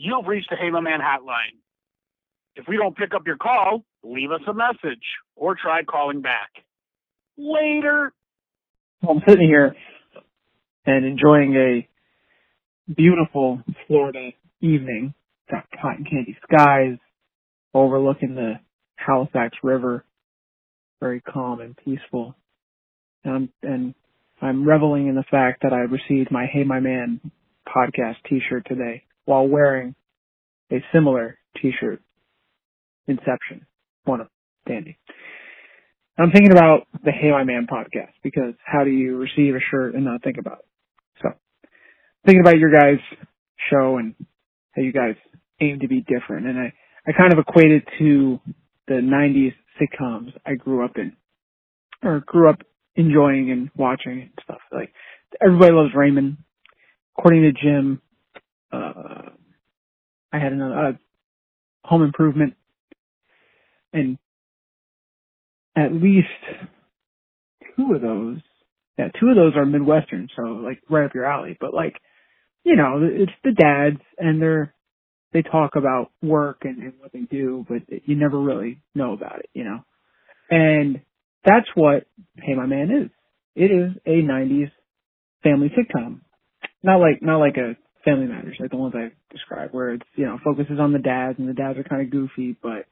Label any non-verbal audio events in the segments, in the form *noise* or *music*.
You've reached the Hey My Man hotline. If we don't pick up your call, leave us a message or try calling back. Later. I'm sitting here and enjoying a beautiful Florida evening. Got cotton candy skies overlooking the Halifax River. Very calm and peaceful. And I'm, and I'm reveling in the fact that I received my Hey My Man podcast t-shirt today while wearing a similar t-shirt. Inception. One of Dandy. I'm thinking about the Hey My Man podcast because how do you receive a shirt and not think about it? So thinking about your guys' show and how you guys aim to be different. And I, I kind of equated to the 90s sitcoms I grew up in or grew up enjoying and watching and stuff. Like everybody loves Raymond. According to Jim, uh, I had another, uh, Home Improvement and at least two of those, yeah, two of those are Midwestern, so like right up your alley. But like, you know, it's the dads and they're, they talk about work and, and what they do, but you never really know about it, you know? And that's what Hey My Man is. It is a 90s family sitcom. Not like, not like a Family Matters, like the ones I described, where it's, you know, focuses on the dads and the dads are kind of goofy, but,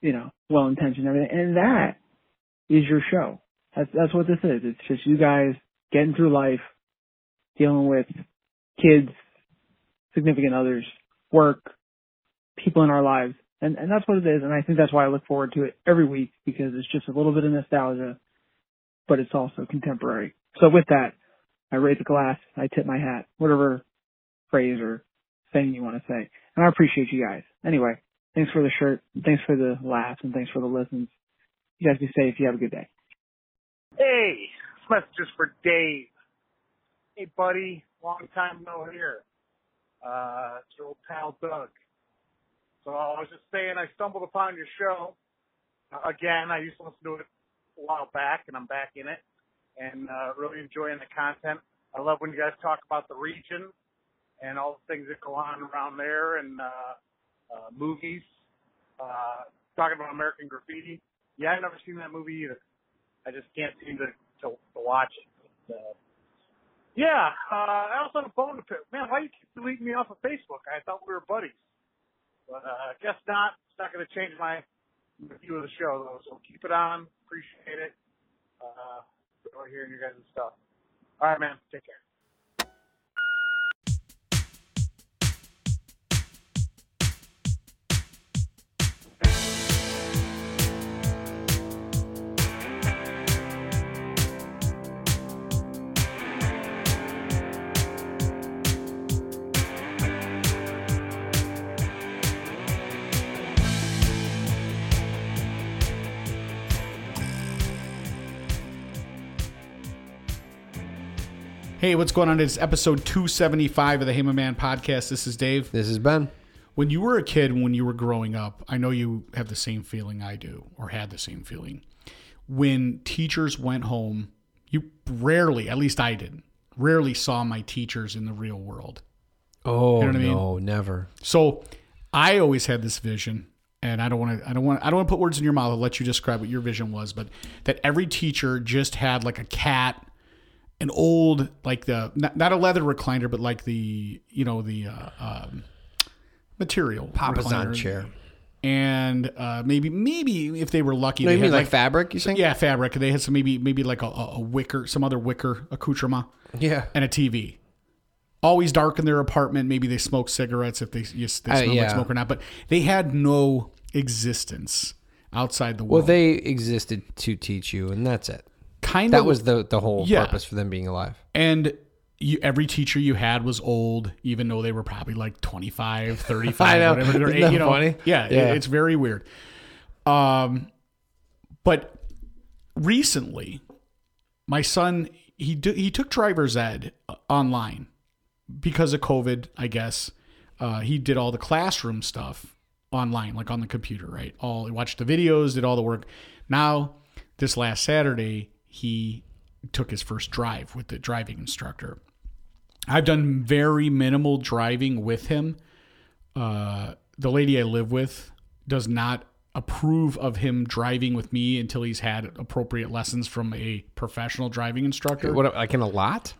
you know, well intentioned and everything. And that is your show. That's, that's what this is. It's just you guys getting through life, dealing with kids, significant others, work, people in our lives. And, and that's what it is. And I think that's why I look forward to it every week because it's just a little bit of nostalgia, but it's also contemporary. So with that, I raise a glass, I tip my hat, whatever phrase or thing you want to say. And I appreciate you guys. Anyway, thanks for the shirt, thanks for the laughs, and thanks for the listens. You guys be safe. You have a good day. Hey, this message for Dave. Hey, buddy, long time no hear. Uh, it's your old pal Doug. So I was just saying, I stumbled upon your show. Uh, again, I used to listen to it a while back, and I'm back in it, and uh, really enjoying the content. I love when you guys talk about the region and all the things that go on around there, and uh, uh, movies. Uh, talking about American Graffiti. Yeah, I've never seen that movie either. I just can't seem to to, to watch it. But, uh, yeah, uh, I also have a bone to pick. Man, why you keep deleting me off of Facebook? I thought we were buddies. But uh, guess not. It's not going to change my view of the show, though. So keep it on. Appreciate it. Uh, enjoy hearing your guys' stuff. All right, man. Take care. Hey, what's going on? It's episode 275 of the Hey My Man podcast. This is Dave. This is Ben. When you were a kid, when you were growing up, I know you have the same feeling I do, or had the same feeling. When teachers went home, you rarely, at least I did, rarely saw my teachers in the real world. Oh You know I mean? no, never. So I always had this vision, and I don't want to, I don't want, I don't want to put words in your mouth. I'll let you describe what your vision was, but that every teacher just had like a cat, an old, like the not, not a leather recliner, but like the, you know, the uh, um, material Papasan chair. and uh, maybe, maybe if they were lucky, No, they you mean had like, fabric? You think? yeah, fabric. They had some maybe, maybe like a, a wicker, some other wicker accoutrement Yeah. and a TV. Always dark in their apartment. Maybe they smoke cigarettes if they, yes, they Uh, smell like smoke or not. But they had no existence outside the world. Well, they existed to teach you, and that's it. Kind That of was the the whole Yeah. purpose for them being alive. and you, every teacher you had was old, even though they were probably like 25, *laughs* 35, know. whatever. Their *laughs* Isn't age, that you know, funny? Yeah, it- Yeah. it's very weird. Um, but recently, my son he do, he took driver's ed online because of COVID, I guess. Uh, he did all the classroom stuff online, like on the computer, right? All he watched the videos, did all the work. Now, this last Saturday, he took his first drive with the driving instructor. I've done very minimal driving with him. uh, the lady I live with does not approve of him driving with me until he's had appropriate lessons from a professional driving instructor. What like in a lot?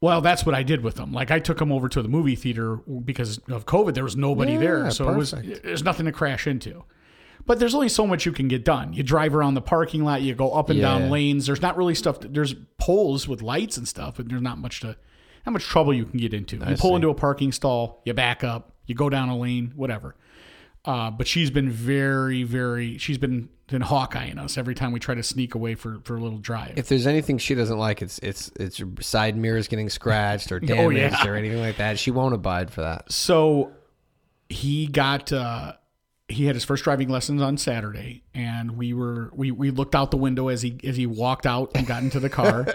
Well, that's what I did with him. Like I took him over to the movie theater because of COVID. There was nobody Yeah, there, so it was there's nothing to crash into. But there's only so much you can get done. You drive around the parking lot, you go up and Yeah. down lanes. There's not really stuff. There's poles with lights and stuff, but there's not much to, not much trouble you can get into. you pull see. into a parking stall, you back up, you go down a lane, whatever. Uh, but she's been very, very. She's been been Hawkeyeing us every time we try to sneak away for for a little drive. If there's anything she doesn't like, it's it's it's your side mirrors getting scratched or damaged *laughs* Oh, yeah. or anything like that. She won't abide for that. so he got uh he had his first driving lessons on Saturday and we were we we looked out the window as he as he walked out and got into the car. *laughs*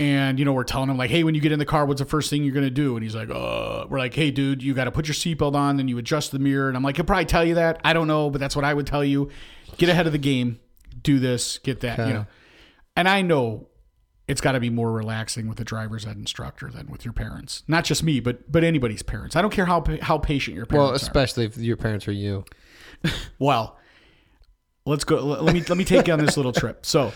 And you know we're telling him like hey when you get in the car what's the first thing you're gonna do? And he's like uh we're like hey dude you got to put your seatbelt on then you adjust the mirror. And I'm like he'll probably tell you that. I don't know but that's what I would tell you. Get ahead of the game. Do this. Get that you know. And I know it's got to be more relaxing with a driver's ed instructor than with your parents. Not just me, but but anybody's parents. I don't care how how patient your parents are. Well, especially if your parents are you. *laughs* Well, let's go. Let me let me take you on this little trip. So,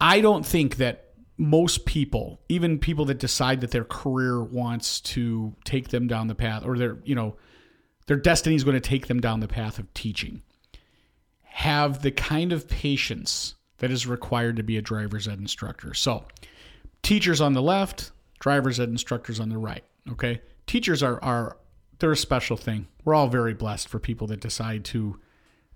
I don't think that most people, even people that decide that their career wants to take them down the path, or their you know their destiny is going to take them down the path of teaching, have the kind of patience that is required to be a driver's ed instructor. So, teachers on the left, driver's ed instructors on the right. Okay, teachers are are they're a special thing. We're all very blessed for people that decide to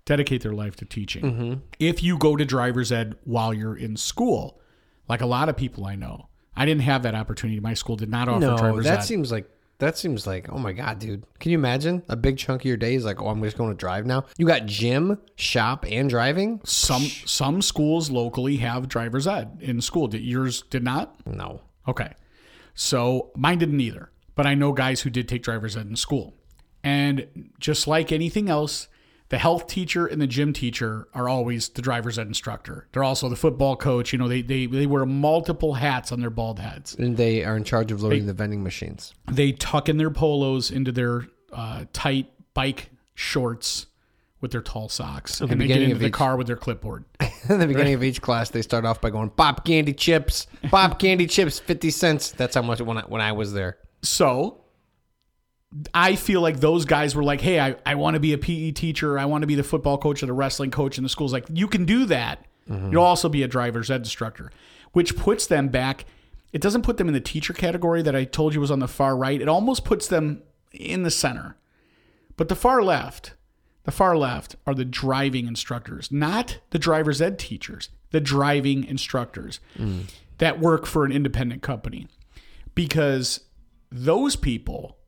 dedicate their life to teaching. Mm-hmm. If you go to driver's ed while you're in school, like a lot of people I know, I didn't have that opportunity. My school did not offer No, driver's that ed. seems like that seems like oh my god, dude. Can you imagine a big chunk of your day is like oh I'm just going to drive now. You got gym, shop, and driving. some some schools locally have driver's ed in school. Did yours did not? No, Okay. So mine didn't either. But I know guys who did take driver's ed in school. And just like anything else, the health teacher and the gym teacher are always the driver's ed instructor. They're also the football coach. You know, they they, they wear multiple hats on their bald heads. and they are in charge of loading the vending machines. They tuck in their polos into their uh, tight bike shorts with their tall socks. And they get beginning into of the each- car with their clipboard. *laughs* At the beginning of each class, they start off by going pop candy chips, pop candy chips, fifty cents. That's how much when I, when I was there. So I feel like those guys were like, hey, I, I want to be a PE teacher. I want to be the football coach or the wrestling coach. And the school's like, you can do that. Mm-hmm. You'll also be a driver's ed instructor, which puts them back. It doesn't put them in the teacher category that I told you was on the far right. It almost puts them in the center. But the far left, the far left are the driving instructors, not the driver's ed teachers, the driving instructors mm. that work for an independent company. Because those people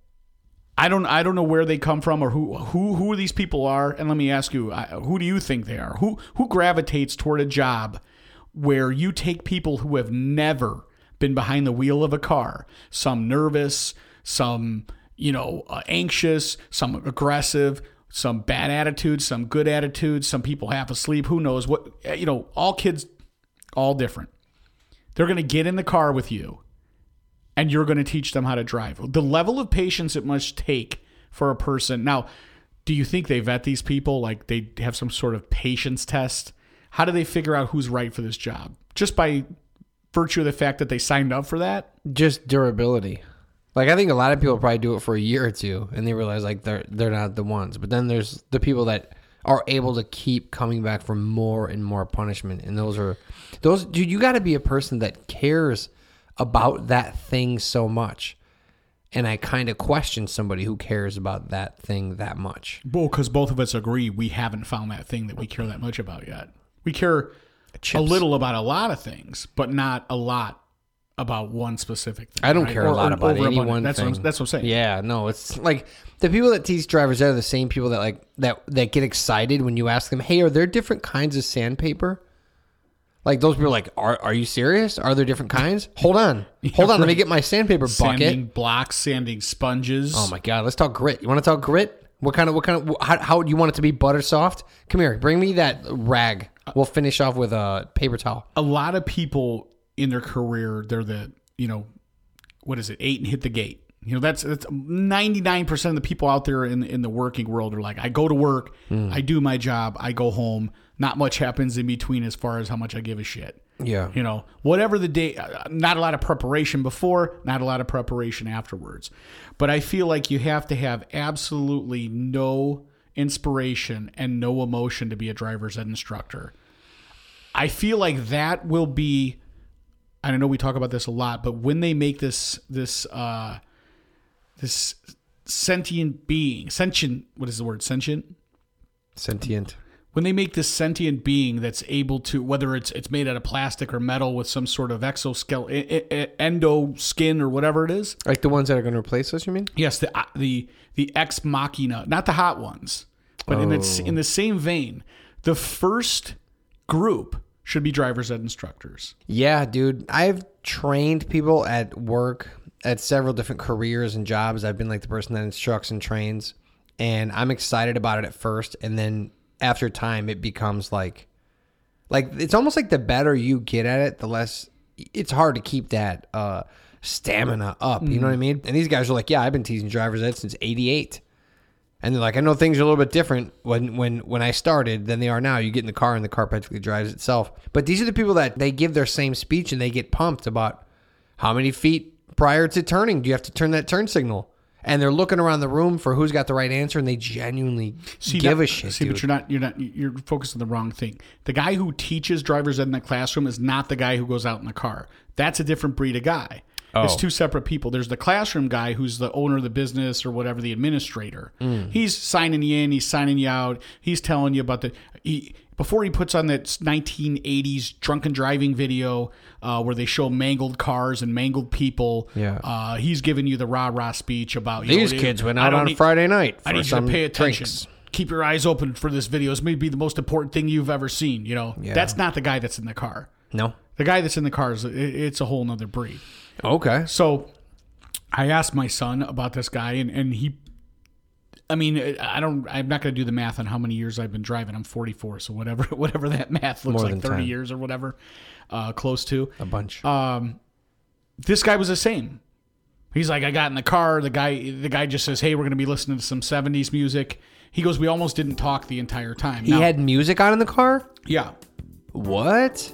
I don't I don't know where they come from or who who who these people are. And let me ask you, who do you think they are? Who who gravitates toward a job where you take people who have never been behind the wheel of a car, some nervous, some you know uh, anxious, some aggressive, some bad attitudes, some good attitudes, some people half asleep. Who knows what? You know, all kids, all different. They're going to get in the car with you and you're going to teach them how to drive. The level of patience it must take for a person. Now, do you think they vet these people? Like they have some sort of patience test? How do they figure out who's right for this job? Just by virtue of the fact that they signed up for that? Just durability. Like I think a lot of people probably do it for a year or two, and they realize like they're they're not the ones. But then there's the people that are able to keep coming back for more and more punishment, and those are those. Dude, you got to be a person that cares about that thing so much. And I kind of question somebody who cares about that thing that much. Well, because both of us agree we haven't found that thing that we care that much about yet. We care a little about a lot of things, but not a lot about one specific thing. I don't right? care a lot or about any one that's thing. What that's what I'm saying. Yeah, no, it's like the people that teach drivers are the same people that like that that get excited when you ask them, "Hey, are there different kinds of sandpaper?" Like those people are like, "Are are you serious? Are there different kinds?" Hold on, *laughs* hold on, let me get my sandpaper bucket. Sanding blocks, sanding sponges. Oh my god, let's talk grit. You want to talk grit? What kind of what kind of how, how do you want it to be butter soft? Come here, bring me that rag. We'll finish off with a paper towel. a lot of people in their career, they're the, you know, what is it, eight and hit the gate. You know, that's that's 99% of the people out there in in the working world are like, I go to work, hmm. I do my job, I go home. Not much happens in between as far as how much I give a shit. Yeah. You know, whatever the day, uh, not a lot of preparation before, not a lot of preparation afterwards. But I feel like you have to have absolutely no inspiration and no emotion to be a driver's ed instructor. I feel like that will be. I don't know we talk about this a lot, but when they make this this uh, this sentient being, sentient, what is the word, sentient? Sentient. When they make this sentient being that's able to whether it's it's made out of plastic or metal with some sort of exoskeleton endo skin or whatever it is Like the ones that are going to replace us, you mean? yes the uh, the the ex machina not the hot ones but in it's in the same vein the first group should be drivers ed instructors Yeah, dude. I've trained people at work at several different careers and jobs. I've been like the person that instructs and trains, and I'm excited about it at first, and then after time, it becomes like, like it's almost like the better you get at it, the less it's hard to keep that uh, stamina up. You know what I mean? And these guys are like, yeah, I've been teasing drivers ed since '88. And they're like, I know things are a little bit different when when when I started than they are now. You get in the car and the car practically drives itself. But these are the people that they give their same speech and they get pumped about how many feet prior to turning do you have to turn that turn signal? And they're looking around the room for who's got the right answer, and they genuinely give that- a shit, see dude. but you're not you're not you're focused on the wrong thing the guy who teaches drivers in the classroom is not the guy who goes out in the car that's a different breed of guy Oh. it's two separate people there's the classroom guy who's the owner of the business or whatever the administrator Mm. he's signing you in he's signing you out he's telling you about the he before he puts on that 1980s drunken driving video uh, where they show mangled cars and mangled people Yeah. uh, he's giving you the rah rah speech about you These know, kids went out on need- Friday night for I need you to pay attention. drinks. Keep your eyes open for this video. This may be the most important thing you've ever seen. You know, Yeah. that's not the guy that's in the car. No. The guy that's in the car is it- it's a whole nother breed. Okay. So I asked my son about this guy, and, and he, I mean, I don't, I'm not going to do the math on how many years I've been driving. I'm 44, so whatever, *laughs* whatever that math looks More like, 30 10. years or whatever, uh, close to. A bunch. Um, this guy was the same. He's like, I got in the car. The guy, the guy just says, "Hey, we're going to be listening to some '70s music." He goes, "We almost didn't talk the entire time." he Now- had music on in the car? yeah. What?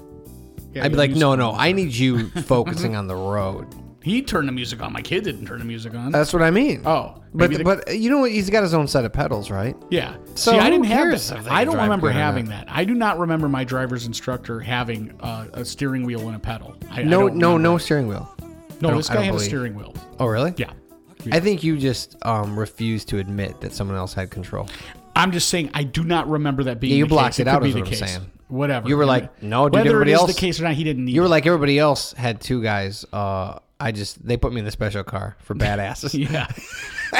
Yeah, I'd be like, no, no. I *laughs* need you focusing on the road. He turned the music on. My kid didn't turn the music on. That's what I mean. oh, But maybe the- but you know what? He's got his own set of pedals, right? yeah. So See, I who didn't have cares that. if they I don't drive remember good or having that. I do not remember my driver's instructor having uh, a steering wheel and a pedal. I, I No, don't no, remember. no steering wheel. No, this I guy don't had a believe. steering wheel. Oh, really? Yeah. I think you just um, refused to admit that someone else had control. I'm just saying I do not remember that being. Yeah, you the blocked case. it could out, be is the what I'm case. saying. Whatever. You were like, no, dude, Whether everybody it is else- the case or not, he didn't need. You were like everybody else had two guys. Uh, I just they put me in the special car for *laughs* badasses. Yeah.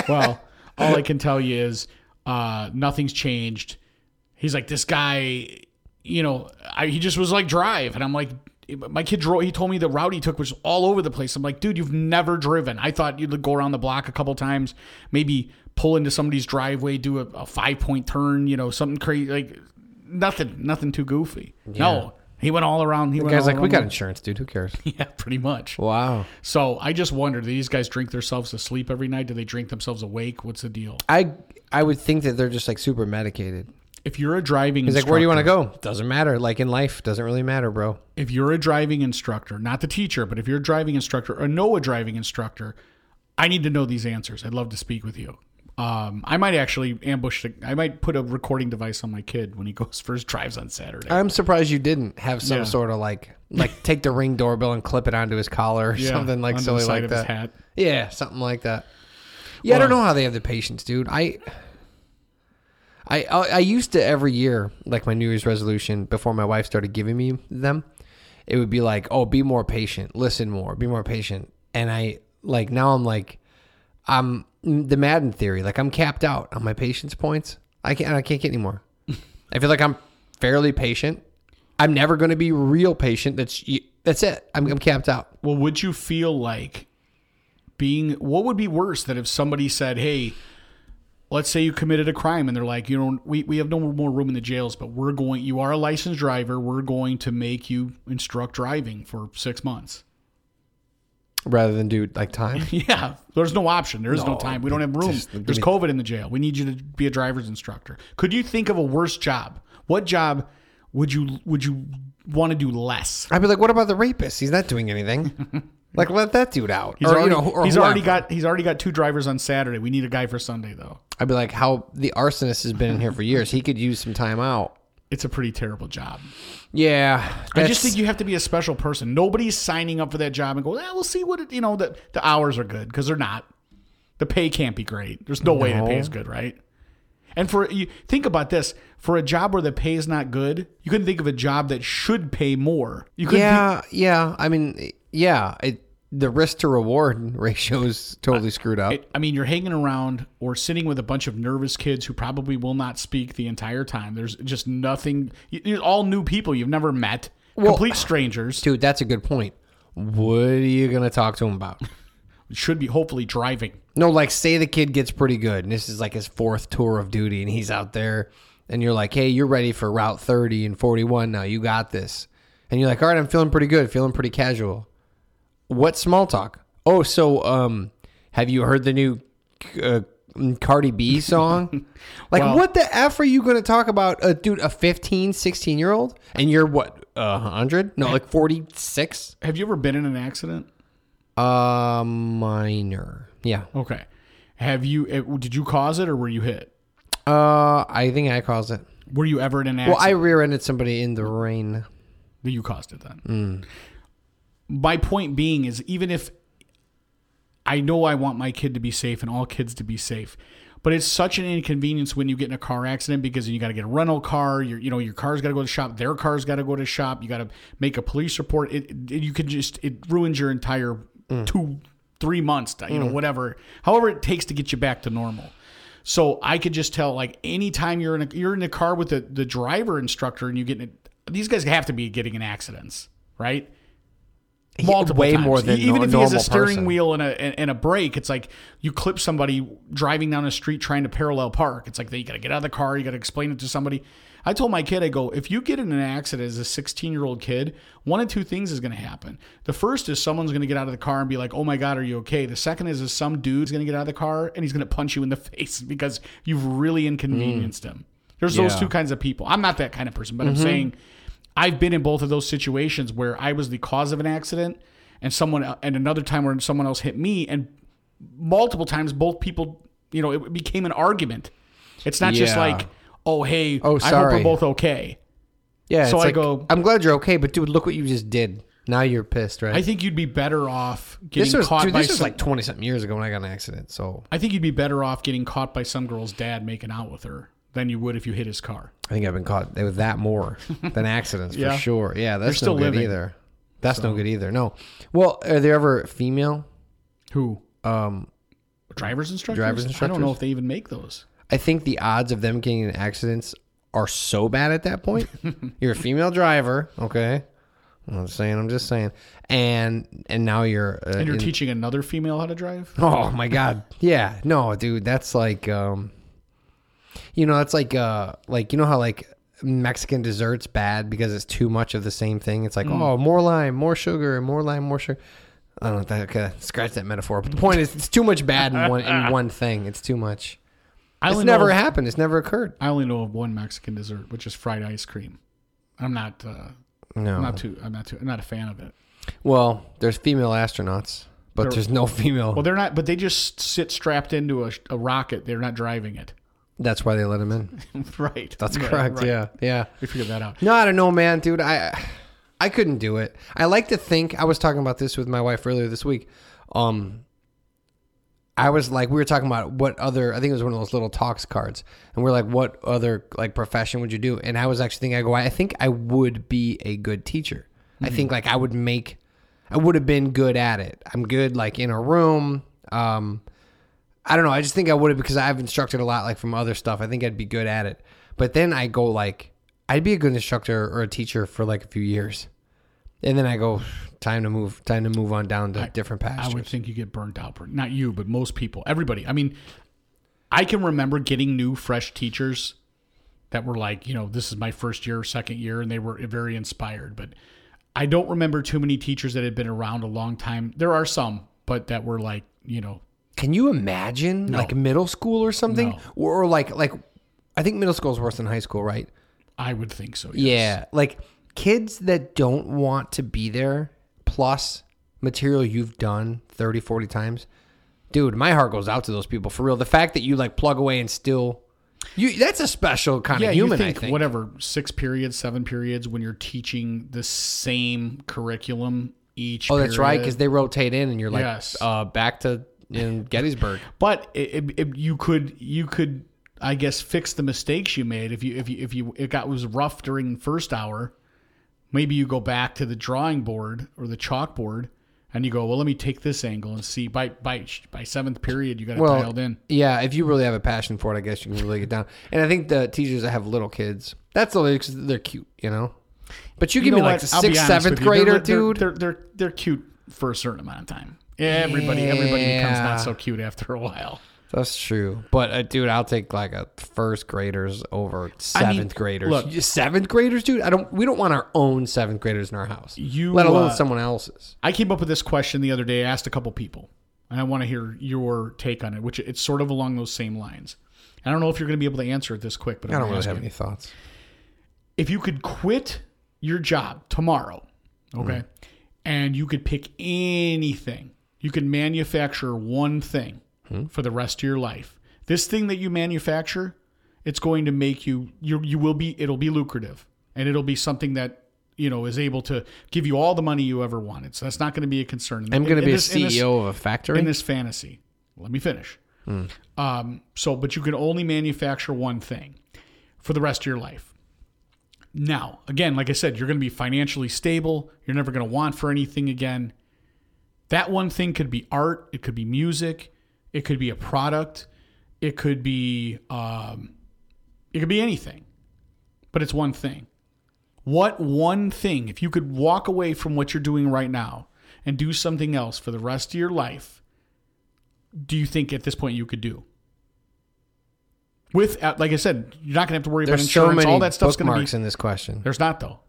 *laughs* well, all I can tell you is uh, nothing's changed. He's like this guy. You know, I, he just was like drive, and I'm like. My kid drove. He told me the route he took was all over the place. I'm like, dude, you've never driven. I thought you'd go around the block a couple times, maybe pull into somebody's driveway, do a, a five point turn, you know, something crazy, like nothing, nothing too goofy. No, he went all around. He The guy's like, we got insurance, dude. Who cares? *laughs* Yeah, pretty much. Wow. So I just wonder, do these guys drink themselves to sleep every night? Do they drink themselves awake? What's the deal? I I would think that they're just like super medicated. If you're a driving He's like, where do you want to go? Doesn't matter. Like in life, doesn't really matter, bro. If you're a driving instructor, not the teacher, but if you're a driving instructor or know a driving instructor, I need to know these answers. I'd love to speak with you. Um, I might actually ambush. The, I might put a recording device on my kid when he goes *laughs* for his drives on Saturday. I'm surprised you didn't have some Yeah. sort of like like *laughs* take the ring doorbell and clip it onto his collar or Yeah, something like silly like that. his hat. Yeah, something like that. Yeah, I don't know how they have the patience, dude. I, I I used to every year, like my New Year's resolution before my wife started giving me them, it would be like, oh, be more patient, listen more, be more patient. And I like now I'm like, I'm mm, the Madden theory. Like I'm capped out on my patience points. I can't I can't get any more. *laughs* I feel like I'm fairly patient. I'm never going to be real patient. That's that's it. I'm, I'm capped out. Well, would you feel like being what would be worse that if somebody said, "Hey, let's say you committed a crime and they're like, you know, we, we have no more room in the jails, but we're going you are a licensed driver, we're going to make you instruct driving for 6 months." Rather than do like time. *laughs* Yeah, there's no option. There is no, No, time. We don't have room. just give There's me- COVID in the jail. We need you to be a driver's instructor. Could you think of a worse job? What job would you would you want to do less? I'd be like, what about the rapist? He's not doing anything. *laughs* like, let that dude out. He's or already, you know, or he's already whoever. got he's already got two drivers on Saturday. We need a guy for Sunday though. I'd be like, how the arsonist has been in here for years. He could use some time out. It's a pretty terrible job. Yeah, I just think you have to be a special person. Nobody's signing up for that job and go, "Yeah, we'll see what it, you know." The the hours are good because they're not. The pay can't be great. There's no, way the pay is good, right? And for you think about this, for a job where the pay is not good, you couldn't think of a job that should pay more. You couldn't yeah, yeah. I mean, yeah. It, the risk to reward *laughs* ratio is totally screwed up. think, I mean, you're hanging around or sitting with a bunch of nervous kids who probably will not speak the entire time. There's just nothing. you- You're all new people you've never met, complete strangers. Dude, that's a good point. What are you gonna talk to them about? *laughs* Should be hopefully driving. No, like say the kid gets pretty good, and this is like his fourth tour of duty, and he's out there, and you're like, "Hey, you're ready for Route 30 and 41 now. You got this." And you're like, "All right, I'm feeling pretty good, feeling pretty casual." What small talk? Oh, so um, have you heard the new uh, Cardi B song? *laughs* like, Well- what the f are you going to talk about, uh, dude? A 15, 16 year old, and you're what, uh, hundred? No, like 46. Have you ever been in an accident? Uh, minor. Yeah. Okay. Have you? eh, Did you cause it or were you hit? Uh, I think I caused it. Were you ever in an accident? Well. I rear-ended somebody in the rain. you caused it then. My point being is, even if I know I want my kid to be safe and all kids to be safe, but it's such an inconvenience when you get in a car accident because you got to get a rental car. Your, you know, your car's got to go to the shop. Their car's got to go to the shop. You got to make a police report. It, it you could just it ruins your entire mm. two, three months. You know, mm. whatever, however it takes to get you back to normal. So I could just tell, like, anytime you're in a you're in a car with the, the driver instructor and you get in a, these guys have to be getting in accidents, right? Multiple way times. more than even no- if he has a steering person. wheel and a and, a brake, it's like you clip somebody driving down the street trying to parallel park. It's like you got to get out of the car, you got to explain it to somebody. I told my kid, I go, if you get in an accident as a 16 year old kid, one of two things is going to happen. The first is someone's going to get out of the car and be like, "Oh my god, are you okay?" The second is, is some dude's going to get out of the car and he's going to punch you in the *laughs* face because you've really inconvenienced him. There's those Yeah. Mm-hmm. two kinds of people. I'm not that kind of person, but I'm saying I've been in both of those situations where I was the cause of an accident and someone and another time where someone else hit me and multiple times both people, you know, it became an argument. It's not just like, "Oh, hey, Oh, I hope sorry. we're both okay." Yeah. So it's I like, go- I'm glad you're okay, but dude, look what you just did. Now you're pissed, right? I think you'd be better off getting this was caught dude, by this was some, like 20 something years ago when I got an accident. So I think you'd be better off getting caught by some girl's dad making out with her than you would if you hit his car. I think I've been caught with that more than *laughs* accidents Yeah. for sure. Yeah, that's still no good living. either. That's no good either. No. Well, are there ever female? Who? Um, Drivers instructors? Drivers I don't know instructors? if they even make those. I think the odds of them getting in accidents are so bad at that point. *laughs* you're a female driver, okay? I'm just saying. I'm just saying. And and now you're uh, And you're in- teaching another female how to drive? Oh my god. Yeah. No, dude, that's like um you know, that's like uh like you know how like Mexican desserts bad because it's too much of the same thing. It's like, oh, more lime, more sugar, more lime, more sugar. I don't know if that okay, scratch that metaphor. But the point is it's too much bad in one in *laughs* one thing. It's too much. I It's never know, happened. It's never occurred. I only know of one Mexican dessert, which is fried ice cream. I'm not uh, No. I'm not too I'm not too I'm not a fan of it. well, there's female astronauts, but There- there's no female. Well, they're not but they just sit strapped into a, a rocket. They're not driving it. That's why they let him in. *laughs* right. That's Yeah, correct. right. Yeah. Yeah. We figured that out. No, I don't know, man, dude. I I couldn't do it. I like to think. I was talking about this with my wife earlier this week. Um, I was like, we were talking about what other. I think it was one of those little talks cards, and we're like, what other like profession would you do? And I was actually thinking, I go, I think I would be a good teacher. I think like I would make. I would have been good at it. I'm good like in a room. Um, I don't know. I just think I would have because I've instructed a lot like from other stuff. I think I'd be good at it. But then I go like I'd be a good instructor or a teacher for like a few years. And then I go time to move time to move on down to different paths. I would think you get burnt out. Not you, but most people, everybody. I mean, I can remember getting new, fresh teachers that were like, you know, this is my first year, second year, and they were very inspired. But I don't remember too many teachers that had been around a long time. There are some, but that were like, you know, Can you imagine like middle school or something, No. or, or like like I think middle school is worse than high school, right? I would think so. yes. Yeah, like kids that don't want to be there plus material you've done 30 40 times. Dude, my heart goes out to those people for real. The fact that you like plug away and still you that's a special kind Yeah, of human, you think, I think. whatever six periods, seven periods when you're teaching the same curriculum each. Oh, that's right cuz they rotate in and you're like Yes. uh back to in *laughs* Gettysburg. But it, it, it- you could you could I guess fix the mistakes you made if you if you if you it got was rough during first hour. Maybe you go back to the drawing board or the chalkboard and you go, well, let me take this angle and see. By by by seventh period, you got it Well, dialed in. Yeah, if you really have a passion for it, I guess you can really get down. And I think the teachers that have little kids, that's the because they're cute, you know. But you, give know me like what? a sixth, seventh you. They're- grader, they're, dude. They're, they're they're cute for a certain amount of time. Everybody everybody becomes not so cute after a while. That's true. But uh, dude, I'll take like a first graders over seventh graders. look- seventh graders, dude. I don't. We don't want our own seventh graders in our house. You, let alone uh, someone else's. I came up with this question the other day. I asked a couple people, and I want to hear your take on it, which it's sort of along those same lines. I don't know if you're going to be able to answer it this quick, but I I'm don't gonna really have you. any thoughts. If you could quit your job tomorrow, okay, and you could pick anything, you can manufacture one thing for the rest of your life. This thing that you manufacture, it's going to make you you you will be it'll be lucrative, and it'll be something that you know is able to give you all the money you ever wanted. So that's not going to be a concern. I'm going to be this- a in this- CEO of a factory. in this fantasy. Let me finish. Um, so, but you can only manufacture one thing for the rest of your life. Now, again, like I said, you're going to be financially stable. You're never going to want for anything again. That one thing could be art. It could be music. It could be a product. It could be, um, it could be anything. But it's one thing. What one thing, if you could walk away from what you're doing right now and do something else for the rest of your life, do you think at this point you could do? With, uh, like I said, you're not going to have to worry There's about so insurance. many All that stuff's going to be. in this question. There's not though.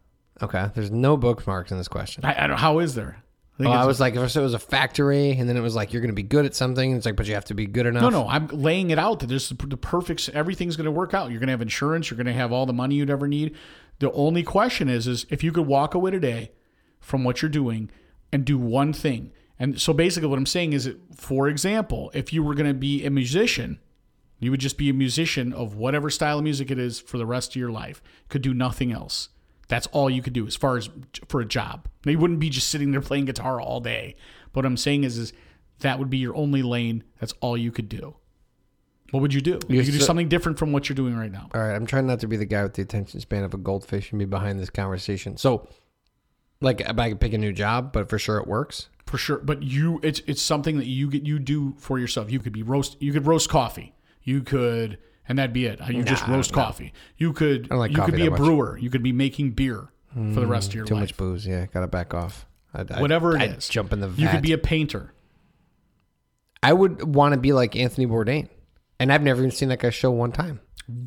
Okay, there's no bookmarks in this question. I, I don't. How is there? I think Oh, I was like, if it was a factory, and then it was like you're going to be good at something. It's like, but you have to be good enough. no, no. I'm laying it out that there's the, the perfect. Everything's going to work out. You're going to have insurance. You're going to have all the money you'd ever need. The only question is, is if you could walk away today from what you're doing and do one thing. And so basically, what I'm saying is, that, for example, if you were going to be a musician, you would just be a musician of whatever style of music it is for the rest of your life. Could do nothing else. That's all you could do as far as for a job. Now, you wouldn't be just sitting there playing guitar all day. But what I'm saying is, is that would be your only lane. That's all you could do. What would you do? You could do something different from what you're doing right now. All right, I'm trying not to be the guy with the attention span of a goldfish and be behind this conversation. So, like, I could pick a new job, but for sure it works. For sure. But you it's it's something that you get you do for yourself. You could be roast you could roast coffee. You could and that'd be it. You just Nah, roast no. coffee. You could like you coffee could be a much. brewer. You could be making beer for the mm, rest of your Too life. Too much booze. Yeah, got to back off. I'd, I'd- Whatever it is. jump in the vat. You could be a painter. I would want to be like Anthony Bourdain, and I've never even seen that guy show one time.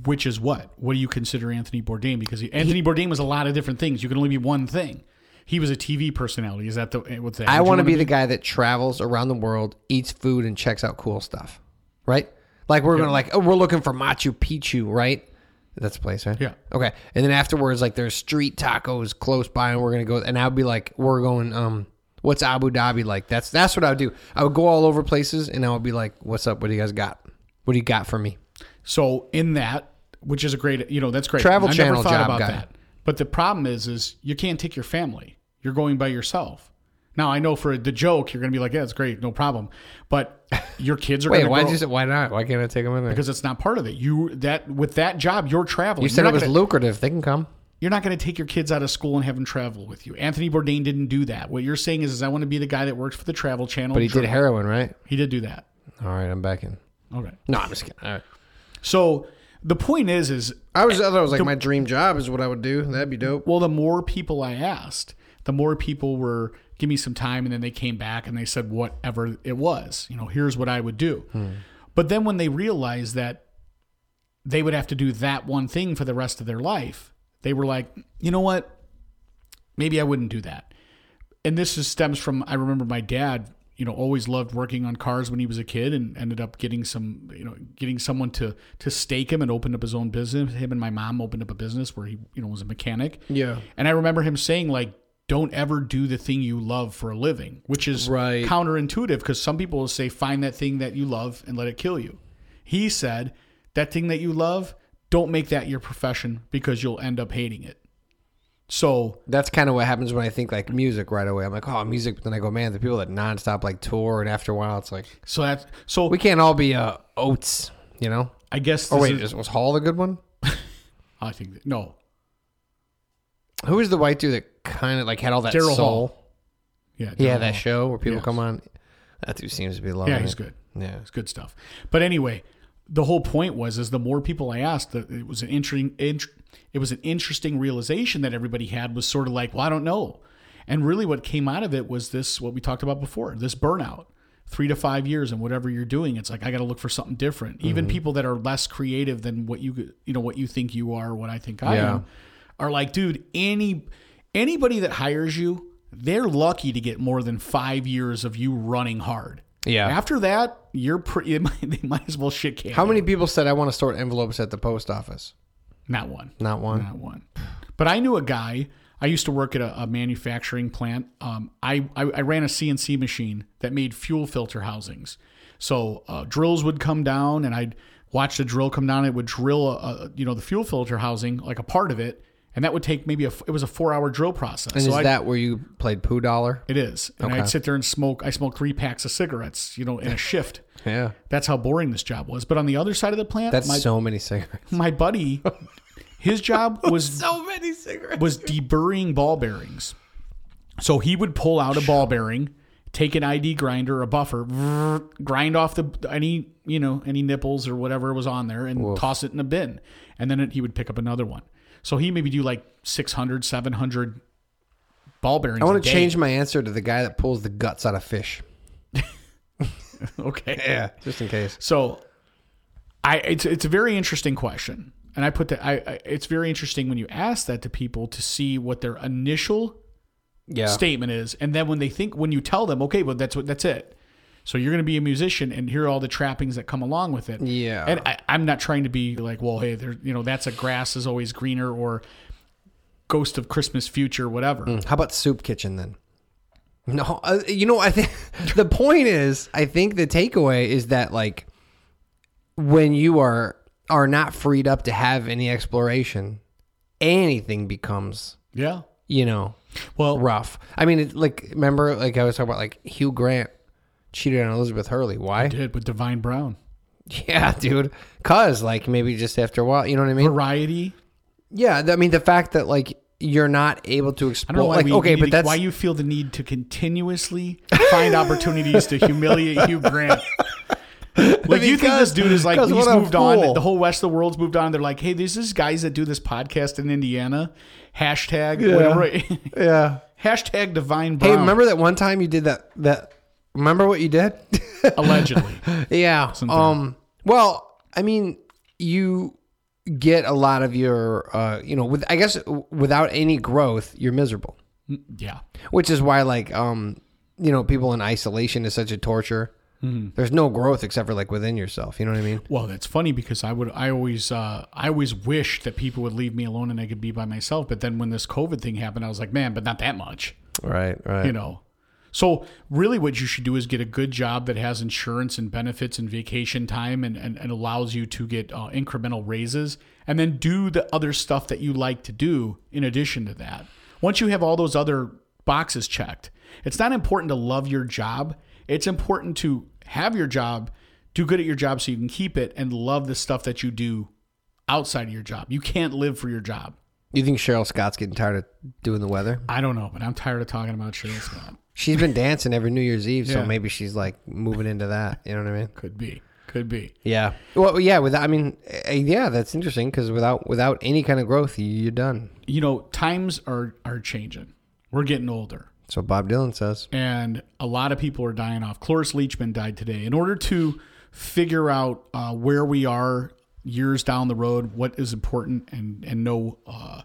Which is what? What do you consider Anthony Bourdain? Because he, Anthony Bourdain was a lot of different things. You can only be one thing. He was a TV personality. Is that the eh, what's that? I want to wanna be the guy that travels around the world, eats food, and checks out cool stuff. Right? Like we're gonna like, oh, we're looking for Machu Picchu, right? That's a place, right? Yeah. Okay. And then afterwards, like there's street tacos close by, and we're gonna go. And I'd be like, we're going. Um, what's Abu Dhabi like? That's that's what I would do. I would go all over places, and I would be like, what's up? What do you guys got? What do you got for me? So in that, which is a great, you know, that's great. Travel I Channel never thought job about guy. that. But the problem is, is you can't take your family. You're going by yourself. Now I know for the joke, you're going to be like, yeah, it's great, no problem. But your kids are Wait, going to why grow did you say why not? Why can't I take them in there? because it's not part of it. You that with that job, you're traveling. you said it was gonna, lucrative. They can come. you're not going to take your kids out of school and have them travel with you. Anthony Bourdain didn't do that. What you're saying is, is I want to be the guy that works for the Travel Channel. But he did heroin, right? He did do that. All right, I'm back in. Okay. No, I'm just kidding. All right. So the point is, is I was, I thought it was like my dream job is what I would do. That'd be dope. Well, the more people I asked, the more people were give me some time, and then they came back and they said whatever it was. You know, here's what I would do. But then when they realized that they would have to do that one thing for the rest of their life, they were like, you know what? Maybe I wouldn't do that. and this is, stems from I remember my dad, you know, always loved working on cars when he was a kid, and ended up getting some, you know, getting someone to to stake him and open up his own business. Him and my mom opened up a business where he, you know, was a mechanic. Yeah. And I remember him saying like, "Don't ever do the thing you love for a living," which is Right. counterintuitive because some people will say, "Find that thing that you love and let it kill you." He said, "That thing that you love, don't make that your profession because you'll end up hating it." So That's kind of what happens when I think like music right away. I'm like, oh, music. But then I go, man, the people that nonstop like tour, and after a while, it's like so that's so we can't all be uh, Oates, you know? I guess Oh wait, is, was Hall the good one? *laughs* I think that, no Who is the white dude that kind of like had all that Daryl soul? Hall. yeah Daryl had that Hall. show where people Yes. come on. That dude seems to be loving Yeah, he's it. good. Yeah. It's good stuff. But anyway, the whole point was is the more people I asked, that it was an interesting int- it was an interesting realization that everybody had was sort of like, well, I don't know. And really what came out of it was this what we talked about before, this burnout. 3 to 5 years and whatever you're doing, it's like I got to look for something different. Even mm-hmm. people that are less creative than what you you know what you think you are, what I think I Yeah. am, are like, dude, any anybody that hires you, they're lucky to get more than 5 years of you running hard. Yeah. After that, you're pretty. *laughs* They might as well shit can. How many people said I want to store envelopes at the post office? Not one. Not one. Not one. But I knew a guy. I used to work at a, a manufacturing plant. Um, I, I I ran a CNC machine that made fuel filter housings. So uh, drills would come down, and I'd watch the drill come down. It would drill a, a you know the fuel filter housing like a part of it, and that would take maybe a it was a four hour drill process. And so is I'd- that where you played poo Dollar? it is? And Okay. I'd sit there and smoke. I smoked three packs of cigarettes, you know, in a *laughs* shift. Yeah. That's how boring this job was. But on the other side of the plant, That's my, so many cigarettes. my buddy, *laughs* his job was So many cigarettes. was deburring ball bearings. So he would pull out a ball bearing, take an ID grinder, a buffer, *laughs* grind off the any you know any nipples or whatever was on there, and toss it in a bin, and then it, he would pick up another one. So he maybe do like 600, 700 ball bearings. I want to change my answer to the guy that pulls the guts out of fish. *laughs* Okay. *laughs* Yeah. Just in case. So, I it's it's a very interesting question, and I put that I, I it's very interesting when you ask that to people to see what their initial Yeah. statement is, and then when they think when you tell them, okay, well that's what that's it. So you're going to be a musician, and here are all the trappings that come along with it. Yeah. and I, I'm not trying to be like, well, hey, there, you know, that's a grass is always greener, or ghost of Christmas future, whatever. How about soup kitchen then? No, uh, you know, I think *laughs* the point is, I think the takeaway is that like when you are are not freed up to have any exploration, anything becomes Yeah. you know Well, rough. I mean, it, like remember, like I was talking about, like Hugh Grant cheated on Elizabeth Hurley. Why? did with Divine Brown Yeah, dude. Cause like maybe just after a while, you know what I mean? variety. Yeah, I mean the fact that like you're not able to I explore. don't know why like okay, but to- that's why you feel the need to continuously find opportunities to humiliate Hugh Grant. *laughs* Like you think this dude is like he's moved on. The whole West of the world's moved on. They're like, hey, there's this guys that do this podcast in Indiana. Hashtag whatever. *laughs* yeah. Hashtag Divine Brown. Hey, remember that one time you did that? That remember what you did? *laughs* allegedly. yeah. Um. Well, I mean, you get a lot of your, uh, you know, with I guess without any growth, you're miserable. Yeah. Which is why, like, um, you know, people in isolation is such a torture. There's no growth except for like within yourself. You know what I mean? Well, that's funny because I would I always uh, I always wish that people would leave me alone and I could be by myself. But then when this COVID thing happened, I was like, man, but not that much. Right. Right. you know so really what you should do is get a good job that has insurance and benefits and vacation time and, and, and allows you to get uh, incremental raises. And then do the other stuff that you like to do in addition to that. Once you have all those other boxes checked it's not important to love your job. It's important to have your job do good at your job so you can keep it and love the stuff that you do outside of your job. You can't live for your job. You think Cheryl Scott's getting tired of doing the weather? i don't know but i'm tired of talking about Cheryl Scott She's been dancing every New Year's Eve, so Yeah. maybe she's like moving into that. You know what I mean? could be could be Yeah. Well, yeah. Without, I mean, uh, yeah, that's interesting because without without any kind of growth, you- you're done. you know, times are are changing. We're getting older, So Bob Dylan says. and a lot of people are dying off. Cloris Leachman died today. In order to figure out uh, where we are years down the road, what is important, and and know uh,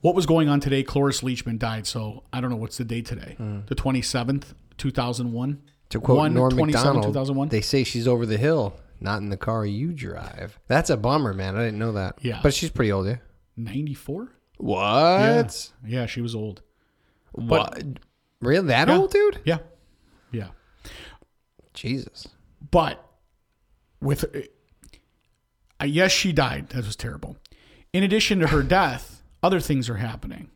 what was going on today? Cloris Leachman died. So I don't know what's the date today. Hmm. The 27th, 2001. To quote 1, Norm 27, Macdonald, 2001. they say she's over the hill, not in the car you drive. That's a bummer, man. I didn't know that. Yeah. But she's pretty old, yeah. 94? What? Yeah, she was old. What? Really? That Yeah. old, dude? Yeah. Yeah. Jesus. But with uh, yes, she died. That was terrible. In addition to her death, other things are happening,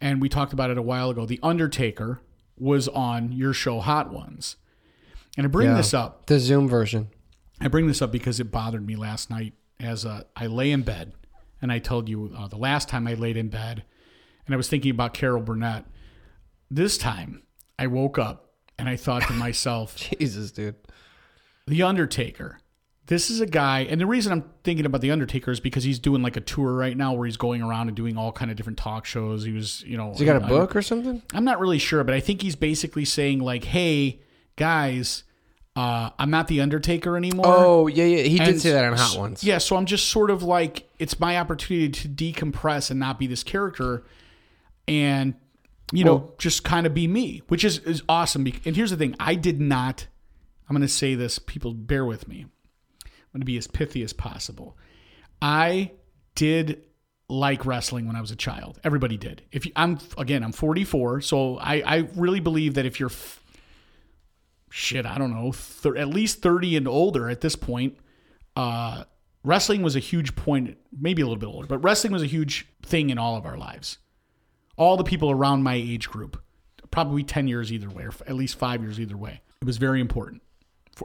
and we talked about it a while ago. The Undertaker was on your show, Hot Ones, and I bring Yeah. this up. The Zoom version. I bring this up because it bothered me last night. As uh, I lay in bed, and I told you uh, the last time I laid in bed, and I was thinking about Carol Burnett. This time, I woke up and I thought to *laughs* myself, Jesus, dude. The Undertaker. This is a guy, and the reason I'm thinking about The Undertaker is because he's doing like a tour right now where he's going around and doing all kind of different talk shows. He was, you know, Has he got a I- book or something? I'm not really sure, but I think he's basically saying like, "Hey, guys, uh, I'm not The Undertaker anymore." Oh, yeah, yeah. He did And say that on s- Hot Ones. Yeah, so I'm just sort of like it's my opportunity to decompress and not be this character, and you know, just kind of be me, which is is awesome. bec- And here's the thing: I did not. I'm going to say this. People, bear with me. I'm going to be as pithy as possible. I did like wrestling when I was a child. Everybody did. If you, I'm again, I'm 44, so I I really believe that if you're f- shit, I don't know, at least 30 and older at this point, uh, wrestling was a huge point, maybe a little bit older, but wrestling was a huge thing in all of our lives. All the people around my age group, probably 10 years either way, or f- at least five years either way. It was very important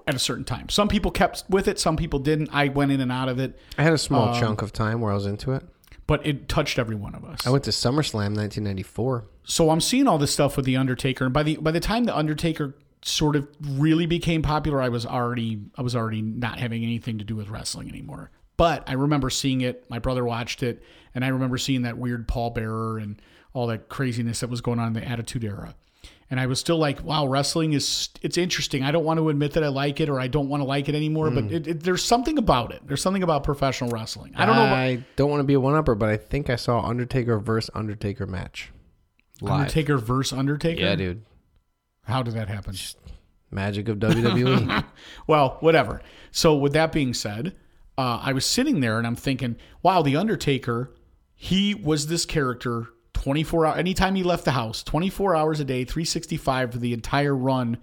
at a certain time. Some people kept with it, some people didn't. I went in and out of it, I had a small Um, chunk of time where I was into it. but it touched every one of us. I went to SummerSlam 1994. so I'm seeing all this stuff with the Undertaker, and by the by the time the Undertaker sort of really became popular, I was already I was already not having anything to do with wrestling anymore. But I remember seeing it. My brother watched it, and I remember seeing that weird Paul Bearer and all that craziness that was going on in the Attitude Era. And I was still like, "Wow, wrestling is it's interesting." I don't want to admit that I like it or I don't want to like it anymore, but it, it, there's something about it. There's something about professional wrestling. I don't know. About, I don't want to be a one upper, but I think I saw Undertaker versus Undertaker match. Live. Undertaker versus Undertaker. Yeah, dude. How did that happen? Magic of. WWE. *laughs* Well, whatever. So with that being said, uh, I was sitting there and I'm thinking, wow, the Undertaker, he was this character 24 hours. Anytime he left the house, 24 hours a day, 365 for the entire run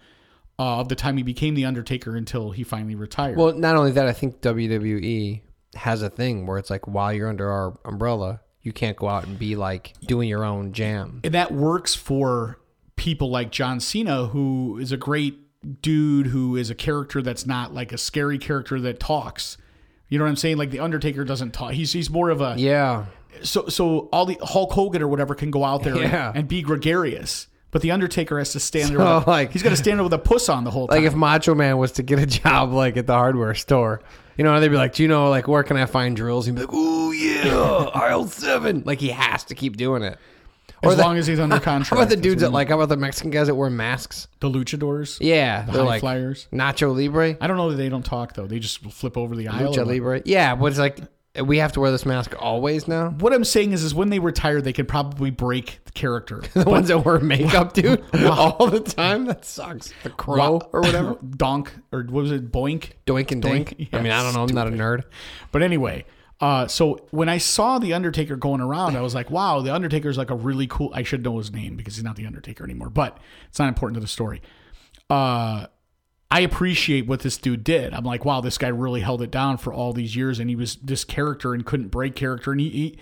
uh, of the time he became the Undertaker until he finally retired. well, not only that, I think WWE has a thing where it's like while you're under our umbrella, you can't go out and be like doing your own jam. and that works for people like John Cena, who is a great dude who is a character that's not like a scary character that talks. You know what I'm saying? Like the Undertaker doesn't talk. He's he's more of a Yeah. So so all the Hulk Hogan or whatever can go out there and- Yeah. and, be gregarious, but the Undertaker has to stand there. So, With a, like- he's got to stand there with a puss on the whole time. Like if Macho Man was to get a job like at the hardware store, you know, they'd be like, "Do you know like where can I find drills?" He'd be like, "Ooh yeah, *laughs* aisle seven. Like he has to keep doing it. as the- long as he's under *laughs* contract. How about the dudes that like? How about the Mexican guys that wear masks? the luchadors? Yeah, the they're high like flyers. Nacho Libre, I don't know that they don't talk though. They just flip over the aisle. Lucha. Libre. Yeah, but it's like we have to wear this mask always now. What I'm saying is, is when they retire, they could probably break the character. *laughs* The ones that wear makeup, dude, *laughs* all the time. That sucks. The crow or *laughs* whatever. Donk or what was it? Boink. Doink and dink. Doink, I mean, I don't know. I'm not a nerd. But anyway, uh, so when I saw the Undertaker going around, I was like, "Wow, the Undertaker's like a really cool." I should know his name because he's not the Undertaker anymore, but it's not important to the story. Uh, I appreciate what this dude did. I'm like, "Wow, this guy really held it down for all these years, and he was this character and couldn't break character." And he, he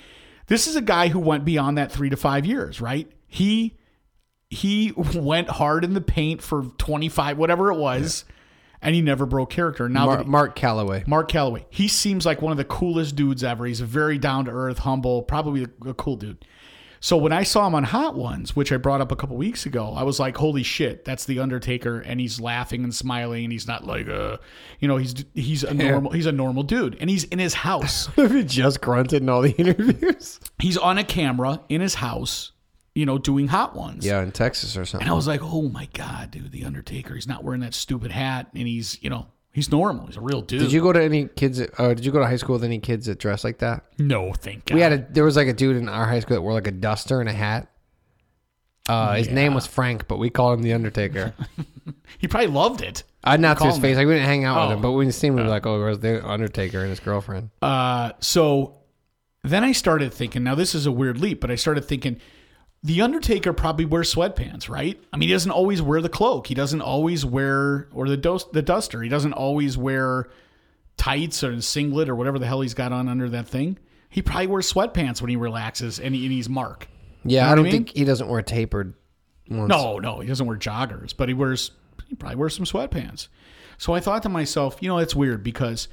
this is a guy who went beyond that three to five years, right? He he *laughs* went hard in the paint for 25, whatever it was, and he never broke character. Now that Mar- Mark Calaway. Mark Calaway. He seems like one of the coolest dudes ever. He's a very down to earth, humble, probably a, a cool dude. So when I saw him on Hot Ones, which I brought up a couple weeks ago, I was like, "Holy shit, that's the Undertaker!" And he's laughing and smiling, and he's not like a, you know, he's he's a normal he's a normal dude, and he's in his house. *laughs* He just grunted in all the *laughs* interviews. he's on a camera in his house, you know, doing Hot Ones. Yeah, in Texas or something. And I was like, "Oh my god, dude, the Undertaker! He's not wearing that stupid hat, and he's, you know, He's normal. He's a real dude. Did you go to any kids? Uh, did you go to high school with any kids that dress like that? No, thank God. We had a there was like a dude in our high school that wore like a duster and a hat. Uh, his name was Frank, but we called him the Undertaker. *laughs* He probably loved it. Uh, not to his face. Like we didn't hang out with Oh. him, but when we seen him, we were like, "Oh, it was the Undertaker and his girlfriend." Uh, so then I started thinking. Now this is a weird leap, but I started thinking. The Undertaker probably wears sweatpants, right? I mean, he doesn't always wear the cloak. He doesn't always wear or the dos- the duster. He doesn't always wear tights or a singlet or whatever the hell he's got on under that thing. He probably wears sweatpants when he relaxes and, he, and he's Mark. Yeah, know I don't I mean? think he doesn't wear tapered ones. No, no, he doesn't wear joggers, but he wears he probably wears some sweatpants. So I thought to myself, you know, it's weird because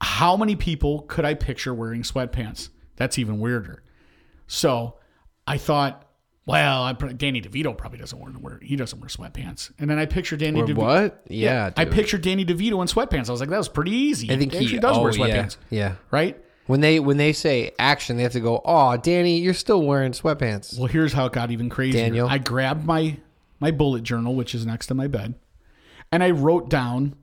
how many people could I picture wearing sweatpants? That's even weirder. So I thought, well, I, Danny DeVito probably doesn't wear, wear he doesn't wear sweatpants. And then I pictured Danny Or DeVito. what? Yeah, I pictured Danny DeVito in sweatpants. I was like, that was pretty easy. I think he, actually does oh, wear yeah, sweatpants, Yeah. right? When they when they say action, they have to go. Oh, Danny, you're still wearing sweatpants. Well, here's how it got even crazier. Daniel? I grabbed my my bullet journal, which is next to my bed, and I wrote down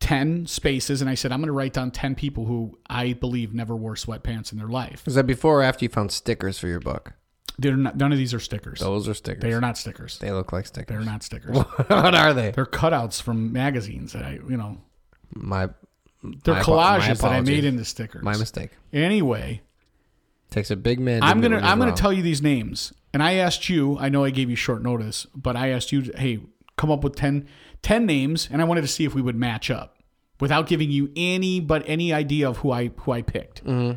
ten spaces, and I said I'm going to write down ten people who I believe never wore sweatpants in their life. Was that before or after you found stickers for your book? They're not, none of these are stickers. Those are stickers. They are not stickers. They look like stickers. They're not stickers. *laughs* what are they? They're cutouts from magazines that I, you know, My they're My apo- my collages that I made into stickers. my mistake. Anyway, Takes a big man. I'm gonna I'm gonna tell you these names, and I asked you. I know I gave you short notice, but I asked you, hey, come up with 10, 10 names, and I wanted to see if we would match up without giving you any but any idea of who I who I picked. Mm-hmm.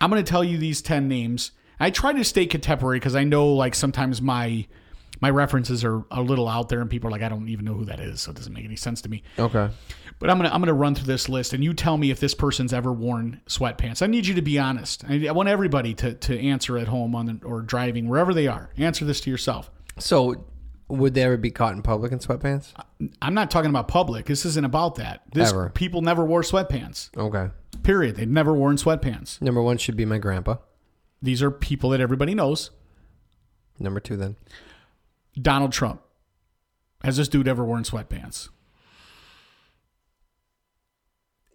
I'm gonna tell you these ten names. I try to stay contemporary because I know like sometimes my my references are a little out there, and people are like, I don't even know who that is, so it doesn't make any sense to me. Okay. But I'm gonna I'm gonna run through this list, and you tell me if this person's ever worn sweatpants. I need you to be honest. I, I want everybody to to answer at home on the, or driving wherever they are. Answer this to yourself. So, would they ever be caught in public in sweatpants? I'm not talking about public. This isn't about that. This Ever. people never wore sweatpants. Okay. Period. They'd never worn sweatpants. Number one should be my grandpa. These are people that everybody knows. Number two, then. Donald Trump. Has this dude ever worn sweatpants?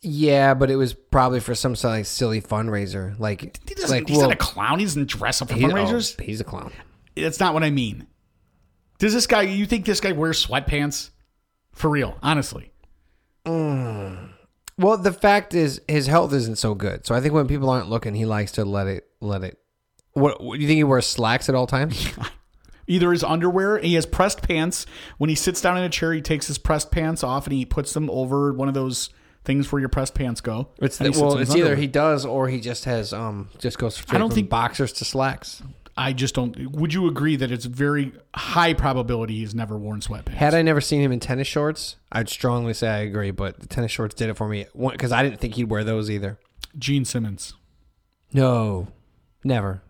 Yeah, but it was probably for some sort of like silly fundraiser. Like, He doesn't, like he's well, not a clown. He doesn't dress up for he- oh, fundraisers. oh, he's a clown. That's not what I mean. Does this guy? You think this guy wears sweatpants? For real, honestly. Well, the fact is, his health isn't so good. So I think when people aren't looking, he likes to let it let it. What, do you think he wears slacks at all times? *laughs* Either his underwear, he has pressed pants. When he sits down in a chair, he takes his pressed pants off and he puts them over one of those things where your pressed pants go. It's And he sits well, it's either underwear. he does or he just has um just goes straight don't from think- boxers to slacks. I just don't. Would you agree that it's very high probability he's never worn sweatpants? Had I never seen him in tennis shorts, I'd strongly say I agree. But the tennis shorts did it for me because I didn't think he'd wear those either. Gene Simmons, No, never.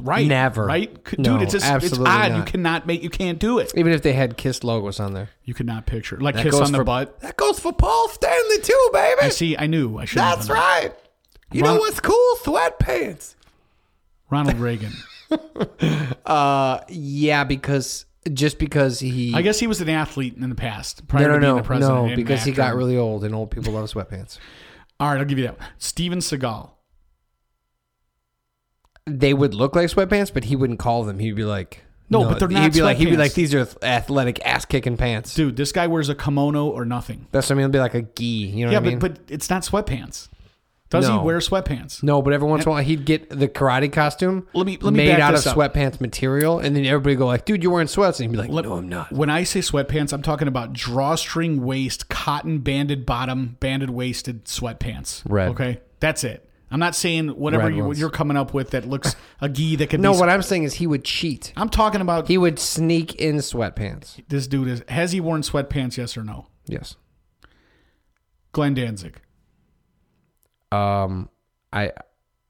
right? Never. right? C- No, Dude, it's just it's absolutely odd. You cannot make. You can't do it. Even if they had Kiss logos on there. You could not picture like That kiss on the for- butt. That goes for Paul Stanley too, baby. I see. I knew. I should. That's right. You Ron- know what's cool? Sweatpants. Ronald Reagan. *laughs* Uh, yeah, because just because he. I guess he was an athlete in the past. no, Prior no, to being no, the president no, and because he actor. got really old and old people love sweatpants. *laughs* All right, I'll give you that. Steven Seagal. They would look like sweatpants, but he wouldn't call them. He'd be like, No, but they're not He'd be like, he'd be sweatpants. like, these are athletic ass kicking pants. Dude, this guy wears a kimono or nothing. That's what I mean. It'd be like a gi. You know yeah, what I mean? but but it's not sweatpants. Does No. he wear sweatpants? no, but every once in a while he'd get the karate costume. Let me- let me made back out this of up. sweatpants material, and then everybody go like, "Dude, you're wearing sweats," and he'd be like, "No, I'm not." When I say sweatpants, I'm talking about drawstring waist, cotton banded bottom, banded waisted sweatpants. Red. Okay, that's it. I'm not saying whatever Red you, ones. you're coming up with that looks a gi that could *laughs* No, be. what I'm saying is he would cheat. I'm talking about He would sneak in sweatpants. this dude is has he worn sweatpants? Yes or no? Yes. Glenn Danzig. Um, I,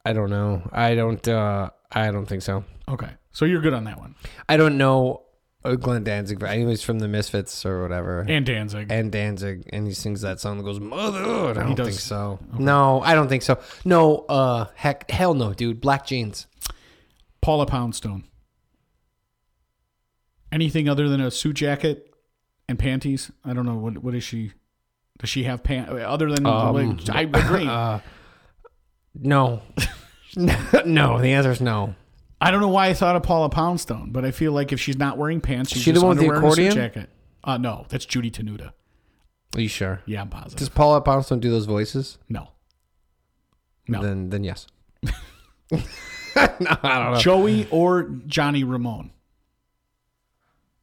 I don't know. I don't. uh I don't think so. Okay, so you're good on that one. I don't know uh, Glenn Danzig. I he's from the Misfits or whatever. And Danzig. and Danzig, and he sings that song that goes "Mother." I don't does. think so. No, I don't think so. No, uh, heck, hell no, dude. Black jeans. Paula Poundstone. Anything other than a suit jacket and panties? I don't know what what is she. Does she have pants other than? Um, I agree. *laughs* No. *laughs* no, the answer is no. I don't know why I thought of Paula Poundstone, but I feel like if she's not wearing pants, she's She the just one with the accordion? jacket. Uh, no, that's Judy Tenuta. Are you sure? Yeah, I'm positive. Does Paula Poundstone do those voices? no, No. Then then yes. *laughs* no, I don't know. Joey or Johnny Ramone.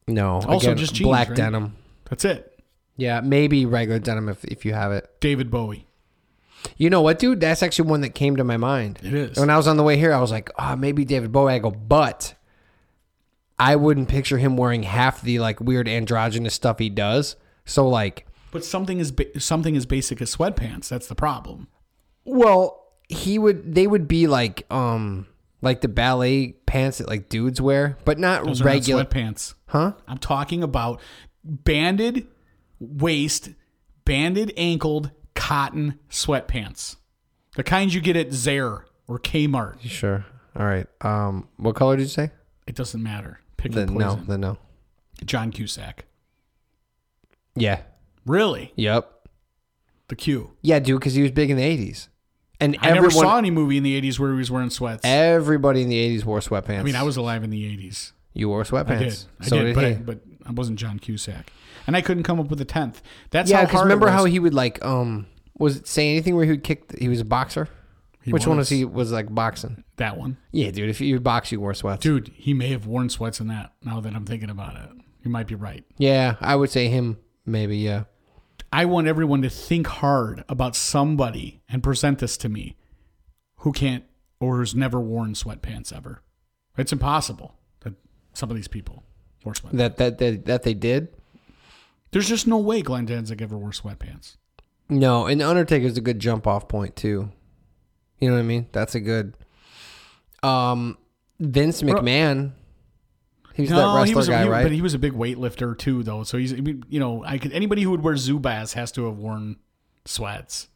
No. Also again, just jeans, black right? denim. That's it. Yeah, maybe regular denim if if you have it. David Bowie. You know what, dude? That's actually one that came to my mind. It is. When I was on the way here, I was like, oh, maybe David Bowie. I go, but I wouldn't picture him wearing half the like weird androgynous stuff he does. So like, But something is ba- something as basic as sweatpants. That's the problem. well, he would they would be like um like the ballet pants that like dudes wear, but not Those regular. not sweatpants. huh? I'm talking about banded waist, banded ankled cotton sweatpants. The kinds you get at Zayre or Kmart. Sure. All right. Um, what color did you say? It doesn't matter. Pick your Then no. poison. Then no. John Cusack. Yeah. Really? Yep. The Q. Yeah, dude, because he was big in the '80s, and I never saw any movie in the 80s where he was wearing sweats. everybody in the '80s wore sweatpants. I mean, I was alive in the 80s. You wore sweatpants. I did. I so did, did, but. I, but I wasn't John Cusack. And I couldn't come up with a 10th. That's yeah, how because remember how he would like um was it say anything where he would kick? He was a boxer. He Which one was. was he? Was like boxing? That one. Yeah, dude. If you box, you wore sweats. Dude, he may have worn sweats in that now that I'm thinking about it. You might be right. Yeah, I would say him. Maybe. Yeah. I want everyone to think hard about somebody and present this to me who can't or has never worn sweatpants ever. It's impossible that some of these people wore sweatpants. That that that, that they did. There's just no way Glenn Danzig ever wore sweatpants. No, and Undertaker's a good jump off point too. You know what I mean? That's a good. Um, Vince McMahon. He was that wrestler was, a, guy, he- right? but he was a big weightlifter too, though. So he's, you know, I could anybody who would wear Zubaz has to have worn sweats.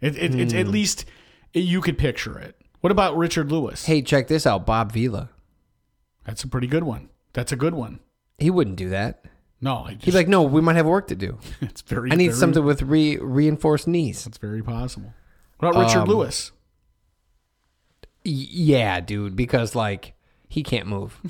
It, it, It's Hmm. at least you could picture it. What about Richard Lewis? hey, check this out, Bob Vila. That's a pretty good one. That's a good one. He wouldn't do that. No, I just, He'd like, no, we might have work to do. *laughs* it's very. I need very- something with re- reinforced knees. That's very possible. What about Richard Um, Lewis? Y- yeah, dude, because like he can't move.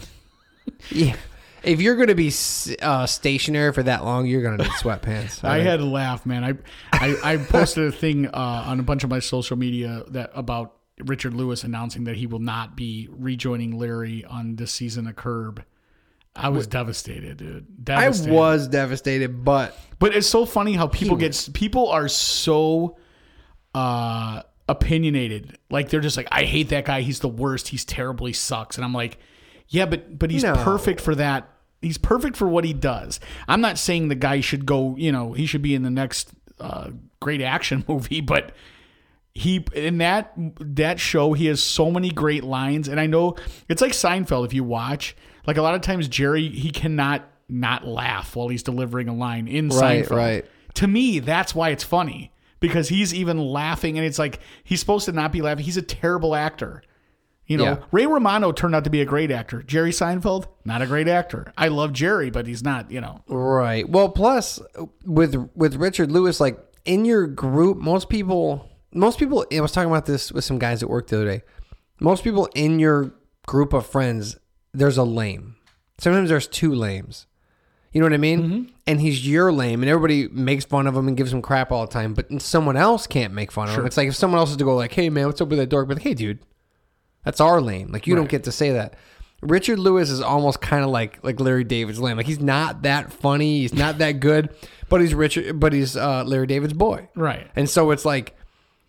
*laughs* yeah. If you're gonna be uh, stationary for that long, you're gonna need sweatpants. *laughs* I had to laugh, man. I, I, I posted a thing uh, on a bunch of my social media that about Richard Lewis announcing that he will not be rejoining Larry on this season of Curb. I was devastated, dude. I was devastated, but But it's so funny how people get people are so uh opinionated. Like they're just like, I hate that guy. He's the worst. He's terrible. He sucks. And I'm like, yeah, but but he's No. perfect for that. He's perfect for what he does. I'm not saying the guy should go. You know, he should be in the next uh, great action *laughs* movie, but he in that that show he has so many great lines and i know it's like seinfeld if you watch like a lot of times jerry he cannot not laugh while he's delivering a line in Right, seinfeld right. to me that's why it's funny because he's even laughing and it's like he's supposed to not be laughing he's a terrible actor you know Yeah. ray romano turned out to be a great actor jerry seinfeld not a great actor i love jerry but he's not you know Right. Well, plus with with Richard Lewis, like in your group, most people, most people. I was talking about this with some guys at work the other day. Most people in your group of friends, there's a lame. Sometimes there's two lames. You know what I mean? And he's your lame, and everybody makes fun of him and gives him crap all the time. But someone else can't make fun of him. It's like if someone else is to go like, "Hey man, what's up with that dork?" But like, hey dude, that's our lane. Like you don't get to say that. Richard Lewis is almost kind of like like Larry David's lame. Like he's not that funny, he's not that good, *laughs* but he's Richard, but he's uh, Larry David's boy. right And so it's like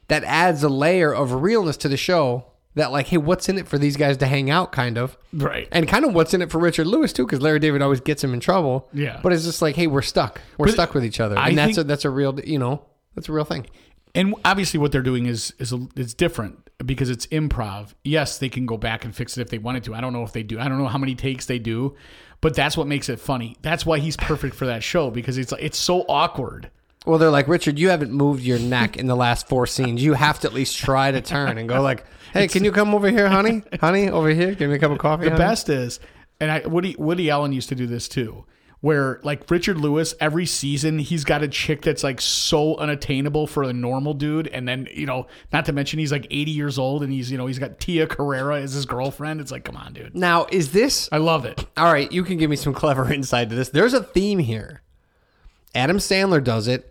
that adds a layer of realness to the show. That like, hey, what's in it for these guys to hang out, kind of, right and kind of what's in it for Richard Lewis too, because Larry David always gets him in trouble. Yeah. but it's just like, hey, we're stuck, we're But stuck with each other, I and that's a that's a real, you know, that's a real thing. and obviously what they're doing is is a, it's different because it's improv. Yes, they can go back and fix it if they wanted to. I don't know if they do. I don't know how many takes they do, but that's what makes it funny. That's why he's perfect for that show because it's it's so awkward. Well, they're like, Richard, you haven't moved your neck in the last four scenes. You have to at least try to turn and go like, hey, can you come over here, honey? *laughs* Honey, over here, give me a cup of coffee. The honey?" best is, and I, Woody Woody Allen used to do this too. where like Richard Lewis every season he's got a chick that's like so unattainable for a normal dude and then you know not to mention he's like 80 years old and he's you know he's got Tia Carrere as his girlfriend it's like come on dude Now, is this I love it all right? You can give me some *laughs* clever insight to this. There's a theme here. Adam Sandler does it.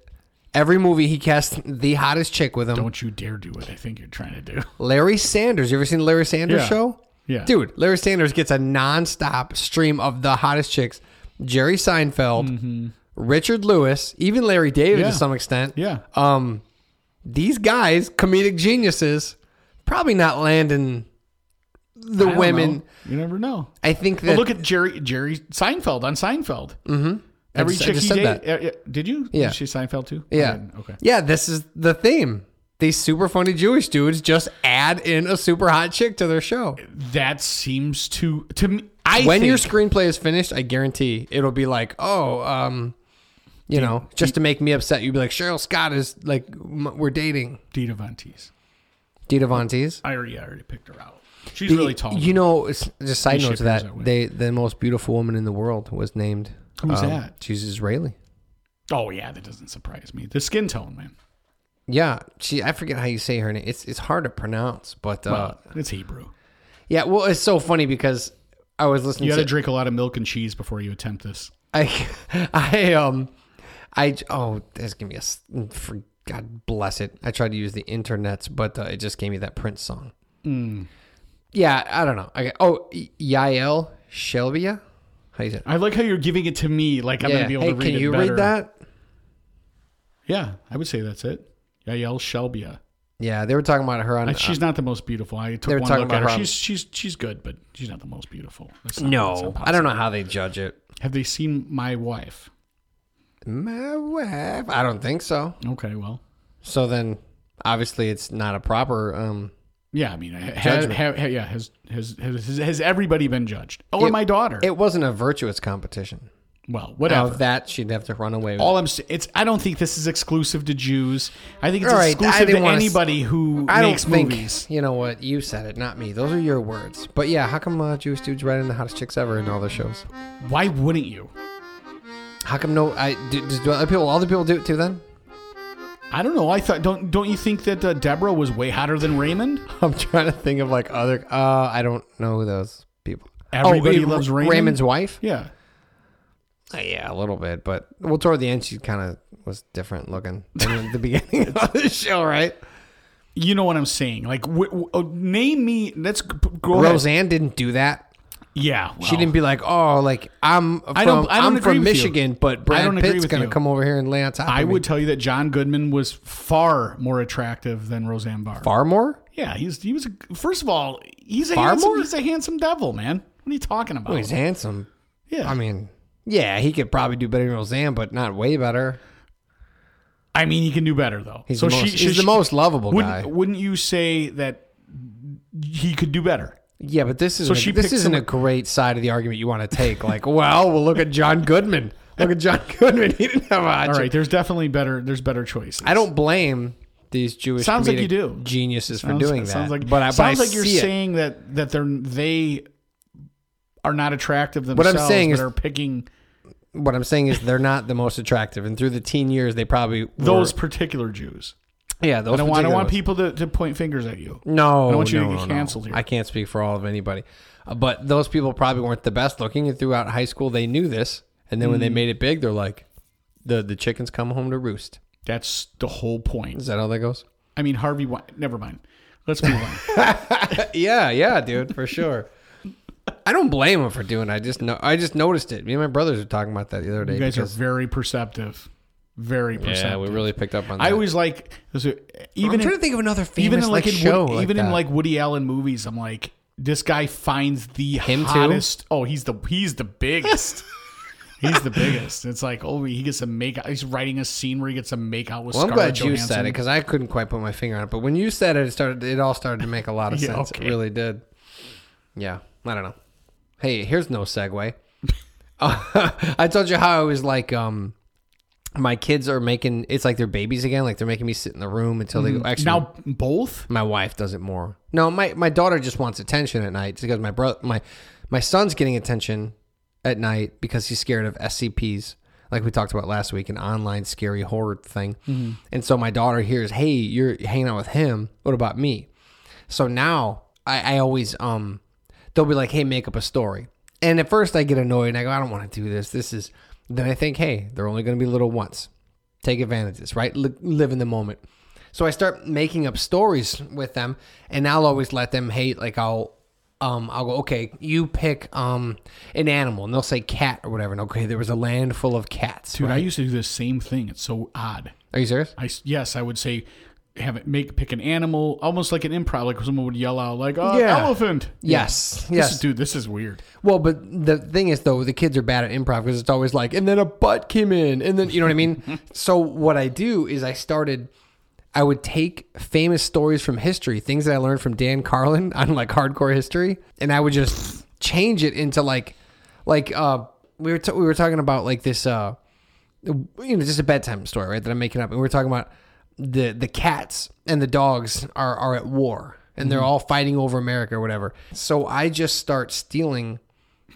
Every movie he casts the hottest chick with him. don't you dare do what I think you're trying to do Larry Sanders. You ever seen the Larry Sanders Yeah. show? Yeah. Dude, Larry Sanders gets a nonstop stream of the hottest chicks. Jerry Seinfeld, Richard Lewis, even Larry David Mm-hmm. Yeah. to some extent. yeah Um, these guys, comedic geniuses, probably not landing the I don't women. know. you never know I think that look at Jerry Jerry Seinfeld on Seinfeld mm-hmm. Every just- chick he dated uh, did you Yeah. Did she Seinfeld too Yeah. okay Yeah, this is the theme. These super funny Jewish dudes just add in a super hot chick to their show. that seems to to me I when think, your screenplay is finished, I guarantee it'll be like, oh, um, you know, just to make me upset, you'd be like, Cheryl Scott is like, m- we're dating. Dita Von Teese Dita Von Teese. I already, I already picked her out. She's really tall. You know, it's just side note to that, they the most beautiful woman in the world was named. Um, Who's that? She's Israeli. oh yeah, that doesn't surprise me. The skin tone, man. Yeah, she. I forget how you say her name. It's it's hard to pronounce, but uh, Well, it's Hebrew. yeah. Well, it's so funny because I was listening You got to drink a lot of milk and cheese before you attempt this. I, *laughs* I, um, I, oh, there's gonna be a, for God bless it. I tried to use the internets, but uh, it just gave me that Prince song. Hmm. Yeah, I don't know. I, oh, Yael Shelbia? How you say? I like how you're giving it to me, like I'm yeah. gonna be able hey, to read can it you better. read that? Yeah, I would say that's it. Yael Shelbia. Yeah, they were talking about her on. Uh, She's not the most beautiful. I took one talking look at about her. her She's she's she's good, but she's not the most beautiful. Not- no, I don't know how they judge it. Have they seen my wife? My wife. I don't think so. Okay, well, So then, obviously, it's not a proper. um yeah. I mean, ha, ha, ha, yeah. Has, has has has everybody been judged? Oh, It- my daughter? It wasn't a virtuous competition. well, Now whatever. that she'd have to run away. With All I'm it's I don't think this is exclusive to Jews. I think it's All right, exclusive to didn't s- anybody who I don't makes think movies. you know what you said it, not me. Those are your words. But yeah, how come uh, Jewish dudes write in the hottest chicks ever in all their shows? Why wouldn't you? How come no? I do, do, other people? Other people do it too. Then I don't know. I thought don't don't you think that uh, Deborah was way hotter than Raymond? *laughs* I'm trying to think of like other. Uh, I don't know who those people. Everybody oh, loves Raymond. Raymond's wife. Yeah. Uh, yeah, a little bit, but well, toward the end, she kind of was different looking than the *laughs* beginning of the show, right? You know what I'm saying? Like, w- w- uh, name me. Let's go ahead. Roseanne didn't do that. Yeah, She didn't be like, oh, like I'm from, I don't- I don't am agree from with you. Michigan, but Brad Pitt's gonna come over here and lay on top. I of me. would tell you that John Goodman was far more attractive than Roseanne Barr. far more. Yeah, he's he was. A, first of all, he's a Far handsome, more? he's a handsome devil, man. What are you talking about? Oh, he's handsome. yeah, I mean, yeah, he could probably do better than Roseanne, but not way better. I mean, he can do better though. He's so the most, she, he's she- the most lovable Wouldn't, guy. wouldn't you say that he could do better? Yeah, but this isn't. So she this isn't a great side of the argument you want to take. Like, well, we'll look at John Goodman. Look at John Goodman. *laughs* He didn't have a hot All right, there's definitely better. There's better choices. I don't blame these Jewish Sounds like you do. geniuses for doing that. Sounds like, but I, but sounds I like you're it. saying that that they're they are not attractive I'm saying but is- are picking What I'm saying is they're not the most attractive, and through the teen years, they probably were, those particular Jews. Yeah, those. I don't want. I don't want ones. people to, to point fingers at you. No, I don't want you to no, get canceled no. here. I can't speak for all of anybody, Uh, but those people probably weren't the best looking. And throughout high school, they knew this, and then when Mm. they made it big, they're like, the the chickens come home to roost. That's the whole point. Is that how that goes? I mean, Harvey. Never mind. Let's move on. *laughs* yeah, yeah, dude, for sure. I don't blame him for doing. it. I just know. I just noticed it. Me and my brothers were talking about that the other day. You guys are very perceptive. Very perceptive. yeah, we really picked up on. that. I always like so even I'm trying in, to think of another famous even in like, like, in show, Woody, like even in like Woody Allen movies. I'm like, this guy finds the Him too? hottest. Oh, he's the he's the biggest. *laughs* he's the biggest. It's like oh, he gets to make out. He's writing a scene where he gets to make out with. Well, I'm Scarlett glad you said it because I couldn't quite put my finger on it. But when you said it, it started. It all started to make a lot of *laughs* Yeah, sense. okay. It really did. Yeah, I don't know. Hey, here's no segue. Uh, *laughs* I told you how I was like, um, my kids are making. It's like they're babies again. Like they're making me sit in the room until they go. Actually, Now both. my wife does it more. No, my my daughter just wants attention at night because my brother, my my son's getting attention at night because he's scared of SCPs, like we talked about last week, an online scary horror thing. And so my daughter hears, "Hey, you're hanging out with him. What about me?" So now I, I always um, they'll be like, "Hey, make up a story." And at first I get annoyed and I go, "I don't want to do this. This is." Then I think, "Hey, they're only going to be little once. Take advantage of this, right? Li- live in the moment." So I start making up stories with them, and I'll always let them hate. Like I'll, um, I'll go, okay, you pick um an animal, and they'll say cat or whatever. And okay, there was a land full of cats. Dude, I used to do the same thing. It's so odd. Are you serious? I yes, I would say have it make pick an animal, almost like an improv. Like someone would yell out like, "Oh, Yeah. elephant!" Yes, This yes. is, dude, this is weird. Well, but the thing is, though, the kids are bad at improv because it's always like, and then a butt came in, and then you know what I mean. *laughs* so what I do is I started. I would take famous stories from history, things that I learned from Dan Carlin *laughs* on like hardcore history, and I would just change it into like, like uh, we were t- we were talking about like this, uh, you know, just a bedtime story, right? That I'm making up, and we were talking about the the cats and the dogs are are at war, and they're all fighting over America or whatever. So I just start stealing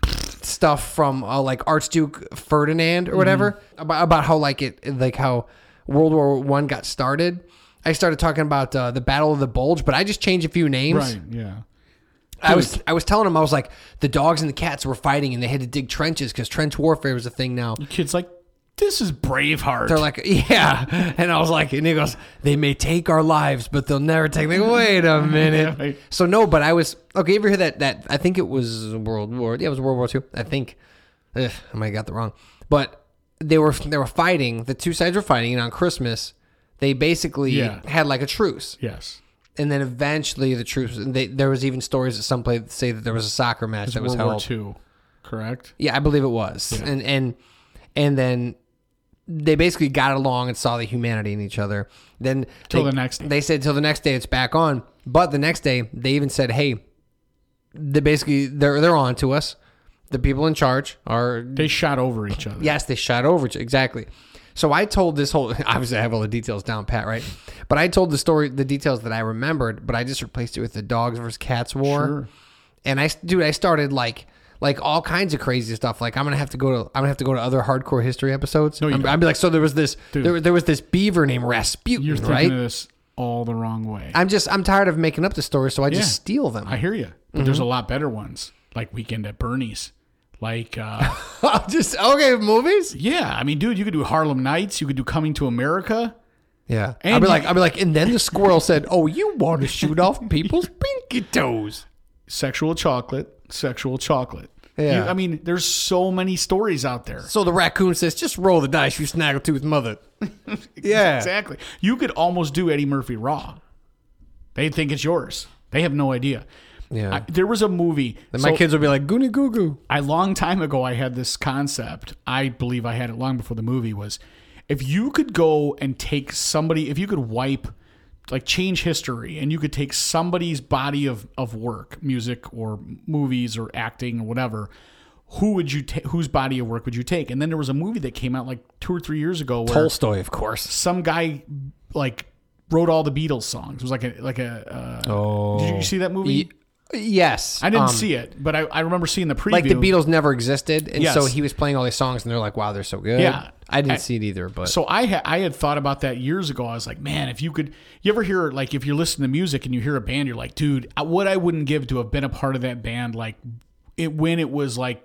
stuff from uh, like Archduke Ferdinand or whatever about, about how like it like how World War One got started. I started talking about uh, the Battle of the Bulge, but I just changed a few names. Right? Yeah. I was I was telling them I was like the dogs and the cats were fighting and they had to dig trenches because trench warfare was a thing now. Kids like this is Braveheart. They're like, yeah, *laughs* and I was like, and he goes, they may take our lives, but they'll never take. Like, wait a *laughs* minute. So no, but I was okay. You ever hear that? That I think it was World War. Yeah, it was World War Two. I think. Ugh, I might have got that wrong, but they were they were fighting. The two sides were fighting, and on Christmas, they basically Yeah. had like a truce, yes. and then eventually the truce. They, there was even stories at some place that say that there was a soccer match that was World War held. Two, correct? Yeah, I believe it was. And and and then they basically got along and saw the humanity in each other. Then Till the next day. They said till the next day it's back on. But the next day they even said, "Hey, they basically they're they're on to us. The people in charge are They shot over each other. yes, they shot over each exactly." So I told this whole *laughs* obviously I have all the details down pat, right? But I told the story the details that I remembered, but I just replaced it with the dogs versus cats war Sure. and I dude, I started like like all kinds of crazy stuff. Like I'm gonna have to go to I'm gonna have to go to other hardcore history episodes. No, you I'm, I'd be like, so there was this Dude. there, there was this beaver named Rasputin, You're thinking right? of this all the wrong way. I'm just I'm tired of making up the stories, so I Yeah. just steal them. I hear you, but Mm-hmm. there's a lot better ones, like Weekend at Bernie's. Like, uh, *laughs* just okay, movies. yeah, I mean, dude, you could do Harlem Nights. You could do Coming to America. Yeah, And I'd be you- like I'd be like, and then the squirrel said, "Oh, you want to shoot off people's *laughs* pinky toes?" Sexual chocolate, sexual chocolate. Yeah. You- I mean, there's so many stories out there. So the raccoon says, "Just roll the dice, you snaggletooth mother." *laughs* yeah, Exactly. You could almost do Eddie Murphy raw. They think it's yours. They have no idea. yeah. I, there was a movie. then my so kids would be like, "Goony goo goo." A long time ago, I had this concept. I believe I had it long before the movie was. If you could go and take somebody, if you could wipe, like change history, and you could take somebody's body of, of work, music or movies or acting or whatever, who would you take? Whose body of work would you take? And then there was a movie that came out like two or three years ago where Tolstoy, of course. some guy like wrote all the Beatles songs. It was like a like a. Uh, Oh, did you see that movie? Yes, I didn't um, see it, but I, I remember seeing the preview. like the Beatles never existed, and Yes. so he was playing all these songs, and they're like, "Wow, they're so good." Yeah. I didn't I- see it either, but So I had I had thought about that years ago. I was like, man, if you could, you ever hear like if you're listening to music and you hear a band, you're like, dude, what I wouldn't give to have been a part of that band, like it when it was like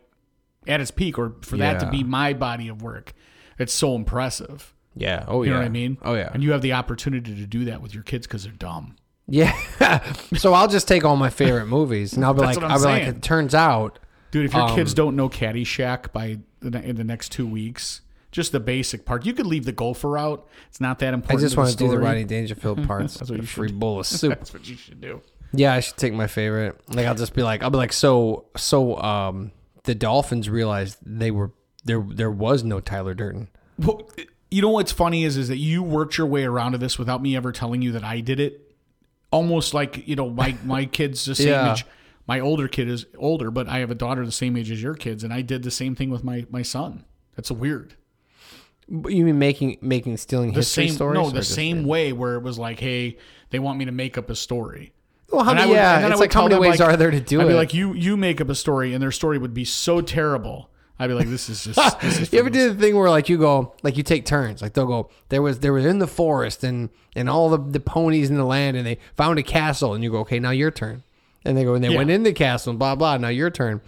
at its peak, or for that to be my body of work. It's so impressive. yeah, oh You yeah, You know what I mean? Oh yeah, And you have the opportunity to do that with your kids because they're dumb. Yeah. *laughs* so I'll just take all my favorite movies, and I'll be That's like, what I'm I'll be like, saying. it turns out, Dude, if your Um, kids don't know Caddyshack by the, ne- in the next two weeks, just the basic part, you could leave the gopher out. It's not that important. I important. just want to do the story. Rodney Dangerfield *laughs* parts. That's what a you free bowl of *laughs* soup. That's what you should do. Yeah, I should take my favorite. Like I'll just be like, I'll be like, so so. Um, the Dolphins realized they were there. There was no Tyler Durden. Well, you know what's funny is is that you worked your way around to this without me ever telling you that I did it. Almost like you know my my kids the same *laughs* Yeah. age. My older kid is older, but I have a daughter the same age as your kids, and I did the same thing with my my son. That's weird. You mean making making stealing The history same stories? no, the same way where it was like, hey, they want me to make up a story. Well, how many? Yeah, it's like how many ways like- are there to do it? I'd be like, you you make up a story, and their story would be so terrible. I'd be like, this is just. *laughs* This is You ever do the thing where like you go like you take turns? Like they'll go there was there was in the forest and and all the, the ponies in the land and they found a castle and you go okay now your turn. And they go and they Yeah. went in the castle and blah blah now your turn.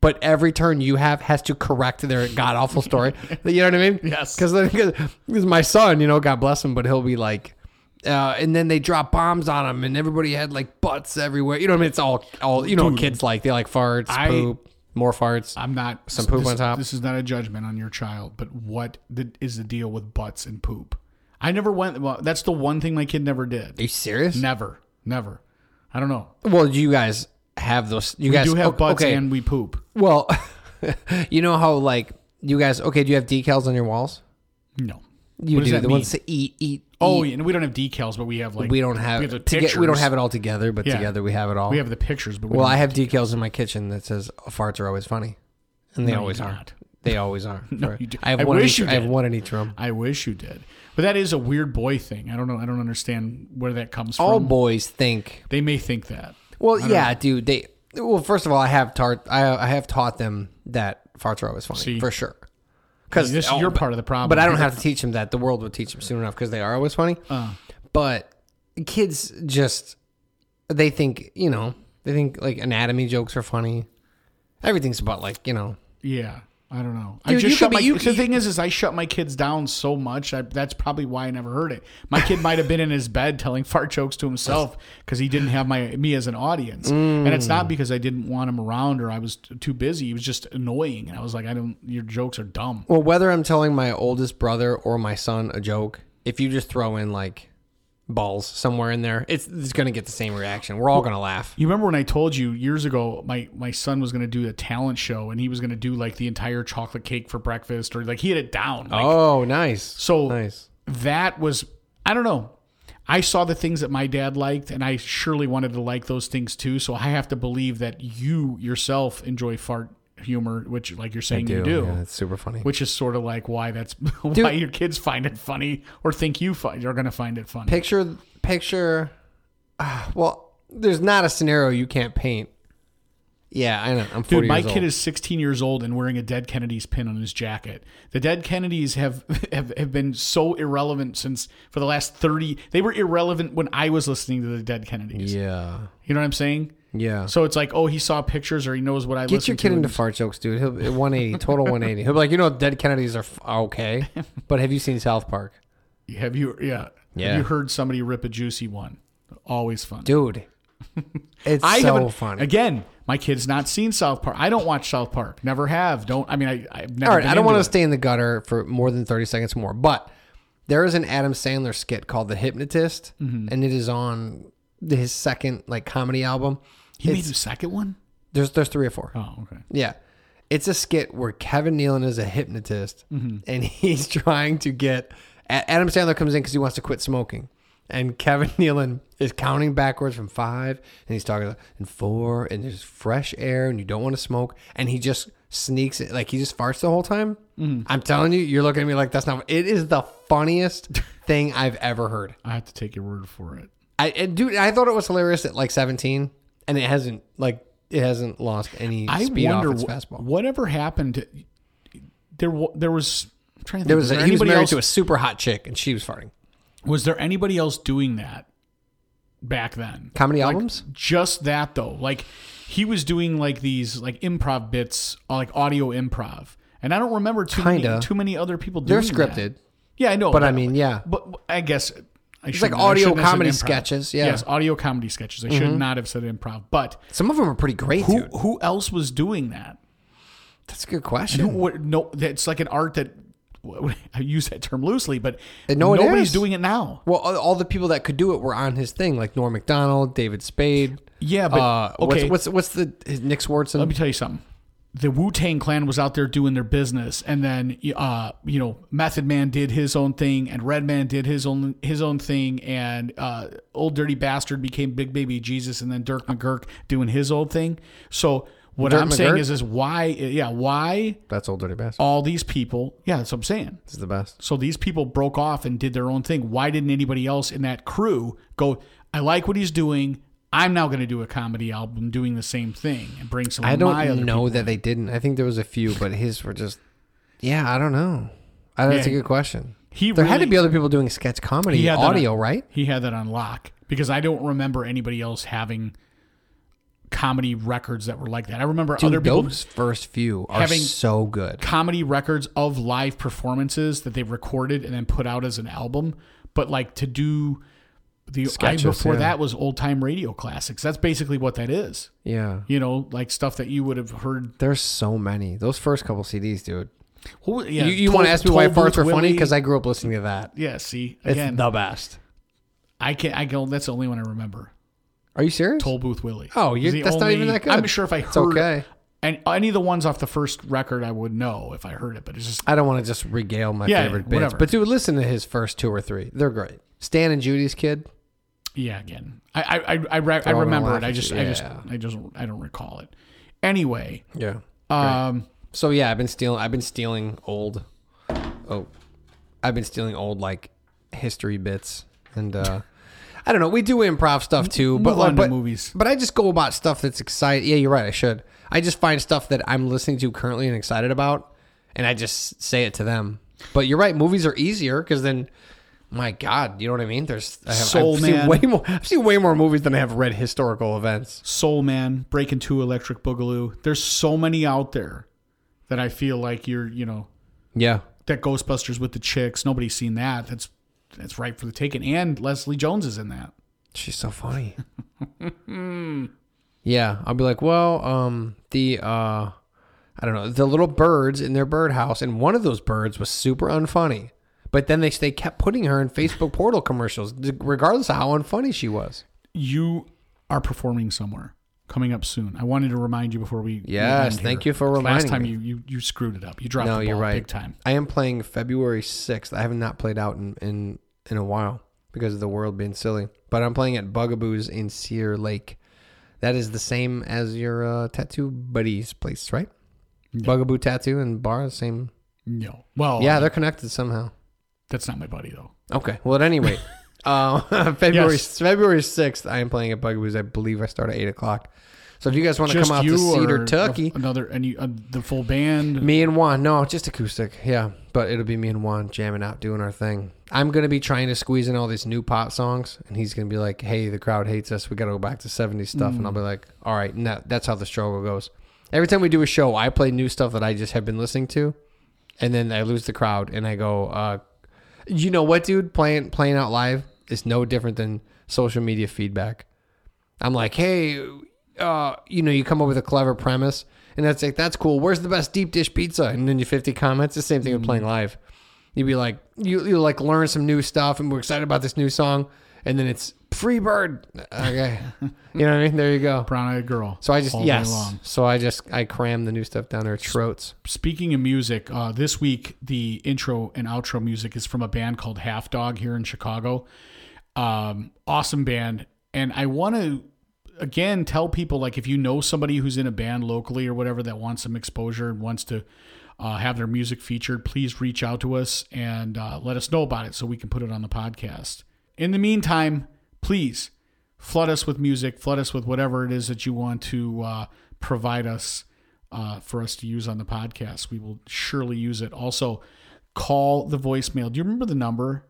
But every turn you have has to correct their god awful story. *laughs* You know what I mean? Yes. because because my son you know God bless him but he'll be like uh, and then they drop bombs on him and everybody had like butts everywhere. You know what I mean? It's all all you know what Dude. kids like. They like farts I- poop more farts I'm not Some poop this, on top. This is not a judgment on your child, but what the, is the deal with butts and poop? I never went. Well, that's the one thing my kid never did. are you serious Never, never. I don't know. Well, you guys have those. You We guys do have o- butts okay. and we poop. well, *laughs* you know how like you guys. Okay, do you have decals on your walls? No. You What do that the mean? ones to eat, eat. Oh, eat. yeah, and we don't have decals, but we have like we don't have. we have the to get- we don't have it all together, but Yeah. together we have it all. We have the pictures, but we well, I have decals in my kitchen that says farts are always funny, and they No, always are. not. They always are. *laughs* No, you do. I have I one. wish each, you I have did. one in each room. I wish you did, but that is a weird boy thing. I don't know. I don't understand where that comes All from. boys think. they may think that. Well, yeah, dude. They. Well, first of all, I have taught. I, I have taught them that farts are always funny See? for sure. Because This is your part of the problem. But I don't have to teach them that. The world would teach them soon enough because they are always funny. Uh, But kids just they think you know they think like anatomy jokes are funny. Everything's about like you know. yeah, I don't know. I just you shut my. be- you the could- thing is, is I shut my kids down so much. I, that's probably why I never heard it. My kid might have been in his bed telling fart jokes to himself because he didn't have my me as an audience. And it's Mm. not because I didn't want him around or I was t- too busy. He was just annoying, and I was like, I don't. Your jokes are dumb. Well, whether I'm telling my oldest brother or my son a joke, if you just throw in like balls somewhere in there, it's it's gonna get the same reaction. We're all gonna laugh. You remember when I told you years ago my my son was going to do a talent show and he was going to do like the entire chocolate cake for breakfast or like he had it down. Like, oh, nice. so nice. that was I don't know. I saw the things that my dad liked and I surely wanted to like those things too. So I have to believe that you yourself enjoy fart humor, which like you're saying you do. Yeah, it's super funny. Which is sort of like why that's *laughs* why your kids find it funny or think you find you're going to find it funny. picture picture ah, well there's not a scenario you can't paint yeah i know i'm 40 Dude, my kid old. is 16 years old and wearing a Dead Kennedys pin on his jacket. The Dead Kennedys have, *laughs* have have been so irrelevant since for the last 30. They were irrelevant when I was listening to the Dead Kennedys. yeah You know what I'm saying? Yeah So it's like, oh, he saw pictures or he knows what I get your kid to. into fart jokes dude he'll 180 total 180 he'll be like you know dead kennedys are f- are okay *laughs* but have you seen south park Have you? Yeah. Yeah. Have you heard somebody rip a juicy one? Always fun. dude *laughs* it's I so haven't. funny Again, my kid's not seen South Park. I don't watch South Park. Never have. Don't. I mean, I. I've never. all right been i don't into want to it. stay in the gutter for more than 30 seconds more but there is an adam sandler skit called the hypnotist Mm-hmm. and it is on his second like comedy album He made the second one. there's there's three or four Oh, okay. Yeah. It's a skit where Kevin Nealon is a hypnotist mm-hmm. and *laughs* he's trying to get. Adam Sandler comes in because he wants to quit smoking. And Kevin *laughs* Nealon is counting backwards from five and he's talking and four and there's fresh air and you don't want to smoke. And he just sneaks it. Like he just farts the whole time. Mm-hmm. I'm telling you, you're looking at me like that's not. It is the funniest *laughs* thing I've ever heard. I have to take your word for it. I and dude, I thought it was hilarious at like 17 and it hasn't like it hasn't lost any I speed wonder off its fastball. whatever happened. To, there, there was. I'm trying to think. There was, there a, he was anybody married else, to a super hot chick, and she was farting. Was there anybody else doing that back then? Comedy Like, albums? Just that though. Like he was doing like these like improv bits, uh, like audio improv, and I don't remember too Kinda. many too many other people doing. That. They're scripted. that. Yeah, I know. But I mean, yeah. But I guess I It's like audio shouldn't have said comedy sketches, yeah. Mm-hmm. Yes, audio comedy sketches. I should not have said improv. But Some of them are pretty great, who dude. who else was doing that? That's a good Who, question. what, no, it's like an art that *laughs* I use that term loosely, but No, nobody's doing it now. Well, all, the people that could do it were on his thing, like Norm Macdonald, David Spade. Yeah, but uh, okay. what's, what's what's the his, Nick Swardson? Let me tell you something. The Wu Tang Clan was out there doing their business, and then uh, you know, Method Man did his own thing, and Redman did his own his own thing, and uh, Old Dirty Bastard became Big Baby Jesus, and then Dirt McGirt doing his old thing. So what Dirk I'm saying is, is why, yeah, why That's old dirty bastard. all these people? Yeah, that's what I'm saying. This is the best. So these people broke off and did their own thing. Why didn't anybody else in that crew go? I like what he's doing. I'm now going to do a comedy album doing the same thing and bring some. I of don't other know that in. they didn't. I think there was a few, but his were just. Yeah, I don't know. I, that's a good question. He There had to be other people doing sketch comedy that on- audio, right? He had that on lock because I don't remember anybody else having comedy records that were like that. I remember Dude, other people those first few are having- so good. comedy records of live performances that they recorded and then put out as an album. But like to do the I, before yeah. that was old time radio classics. That's basically what that is. Yeah. You know, like stuff that you would have heard. There's so many. Those first couple CDs, dude. Who, yeah, you you want to ask me why farts were funny? Because I grew up listening to that. yeah. See It's again, the best. I can't. I go. That's the only one I remember. Are you serious? Toll Booth Willie. Oh, you- that's not even that good. I'm sure if I heard It's okay. and any of the ones off the first record, I would know if I heard it. But it's just I don't want to just regale my Yeah, favorite bits, whatever. but dude, listen to his first two or three. They're great. Stan and Judy's kid. yeah. Again, I I I, I, re- I They're all gonna remember it. I just you. I just I just I don't recall it. Anyway, Yeah. um, So yeah, I've been stealing. I've been stealing old. Oh, I've been stealing old like history bits, and uh *laughs* I don't know. We do improv stuff too, but like, but, movies. But I just go about stuff that's exciting. Yeah, you're right. I should. I just find stuff that I'm listening to currently and excited about, and I just say it to them. But you're right. Movies are easier because then. My God, you know what I mean? There's I have, Soul I've Man. seen way more. I've seen way more movies than I have read historical events. Soul Man, Breaking Two, Electric Boogaloo. There's so many out there that I feel like you're you know Yeah, that Ghostbusters with the chicks. Nobody's seen that. That's that's right for the taking. And Leslie Jones is in that. She's so funny. *laughs* yeah, I'll be like, well, um, the uh, I don't know, the little birds in their birdhouse, and one of those birds was super unfunny. But then they they kept putting her in Facebook portal commercials, regardless of how unfunny she was. You are performing somewhere coming up soon. I wanted to remind you before we. Yes, thank here. you for reminding. Last time me. you, you you screwed it up. You dropped no, the you're ball right. big time. I am playing February sixth. I have not played out in, in in a while because of the world being silly. But I'm playing at Bugaboos in Cedar Lake. That is the same as your uh, tattoo buddy's place, right? Bugaboo Tattoo and Bar, same. No. Well, Yeah, they're connected somehow. That's not my buddy though. Okay. Well, at any rate, *laughs* uh, *laughs* February Yes. February sixth, I am playing at Bugaboos. I believe I start at eight o'clock. So if you guys want to Just come out you to Cedar, Turkey, another and you, uh, the full band. me and Juan, no, just acoustic. Yeah, but it'll be me and Juan jamming out, doing our thing. I'm gonna be trying to squeeze in all these new pop songs, and he's gonna be like, "Hey, the crowd hates us. We got to go back to '70s stuff." And I'll be like, "All right," and that, that's how the struggle goes. Every time we do a show, I play new stuff that I just have been listening to, and then I lose the crowd, and I go, uh, "You know what, dude? Playing playing out live is no different than social media feedback." I'm like, hey, uh, you know, you come up with a clever premise, and that's like, that's cool. Where's the best deep dish pizza? And then you 50 comments. The same thing with playing live. You'd be like, you you like learn some new stuff, and we're excited about this new song, and then it's free bird. Okay, *laughs* you know what I mean? There you go. Brown eyed girl. So I just all day yes. long. So I just I cram the new stuff down there. Trots. Speaking of music, uh, this week the intro and outro music is from a band called HalfDog here in Chicago. Um, awesome band, and I want to again tell people like if you know somebody who's in a band locally or whatever that wants some exposure and wants to uh, have their music featured, please reach out to us and uh, let us know about it so we can put it on the podcast. In the meantime, please flood us with music, flood us with whatever it is that you want to uh, provide us uh, for us to use on the podcast. We will surely use it. Also, call the voicemail. Do you remember the number?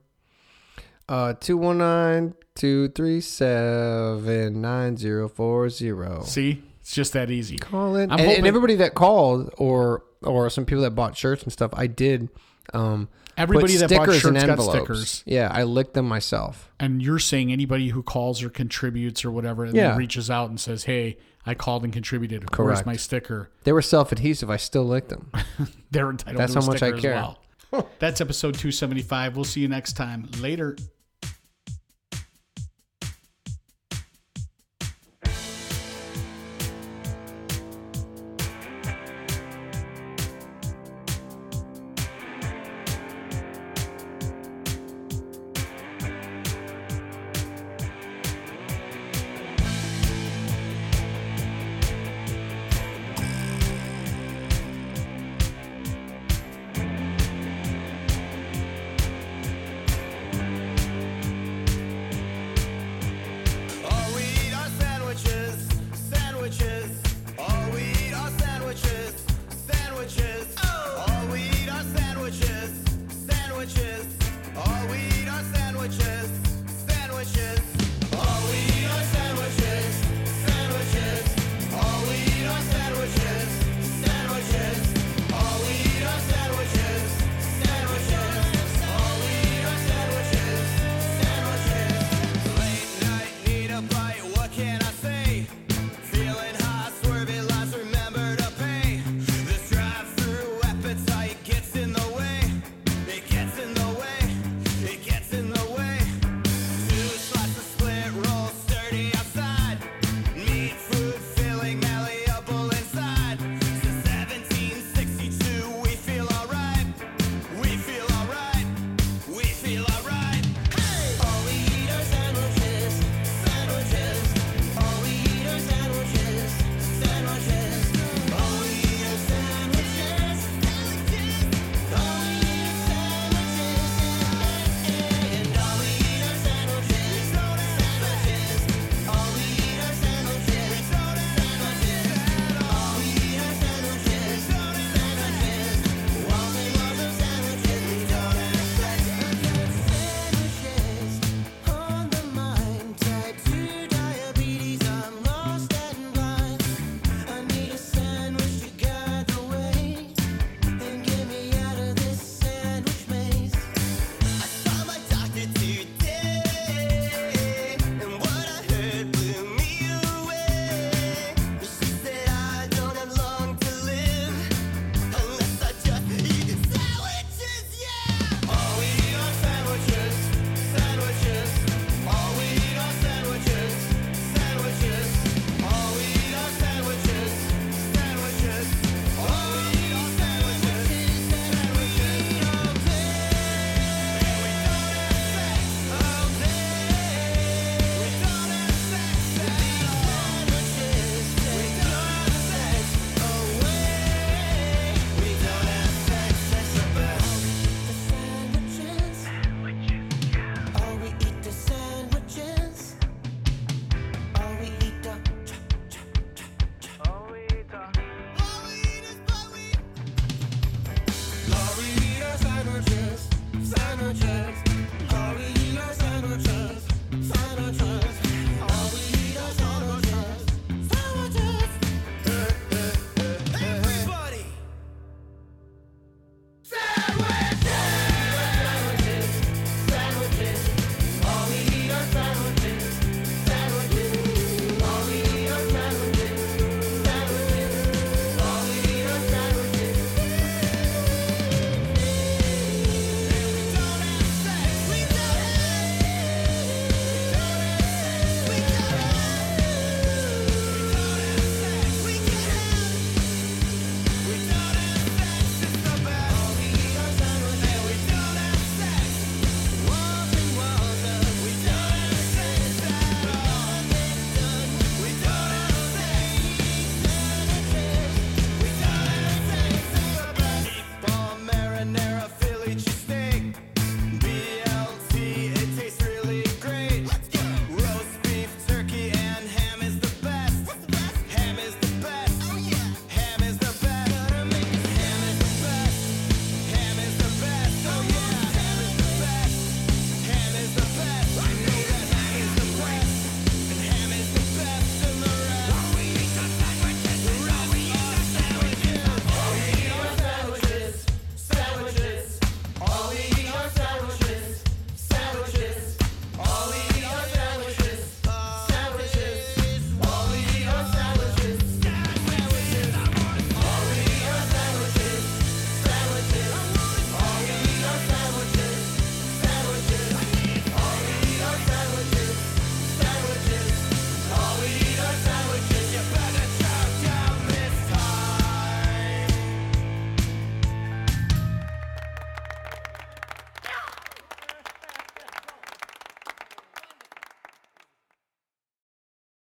Uh, two one nine two three seven nine zero four zero. See, it's just that easy. call it. And, hoping- and everybody that called or or some people that bought shirts and stuff, I did. Um, Everybody that bought shirts got envelopes. stickers. Yeah, I licked them myself. And you're saying anybody who calls or contributes or whatever and Yeah. then reaches out and says, "Hey, I called and contributed. Where's Correct. my sticker?" They were self adhesive. I still licked them. *laughs* They're entitled That's to a how much I care. well. That's episode 275. We'll see you next time. Later.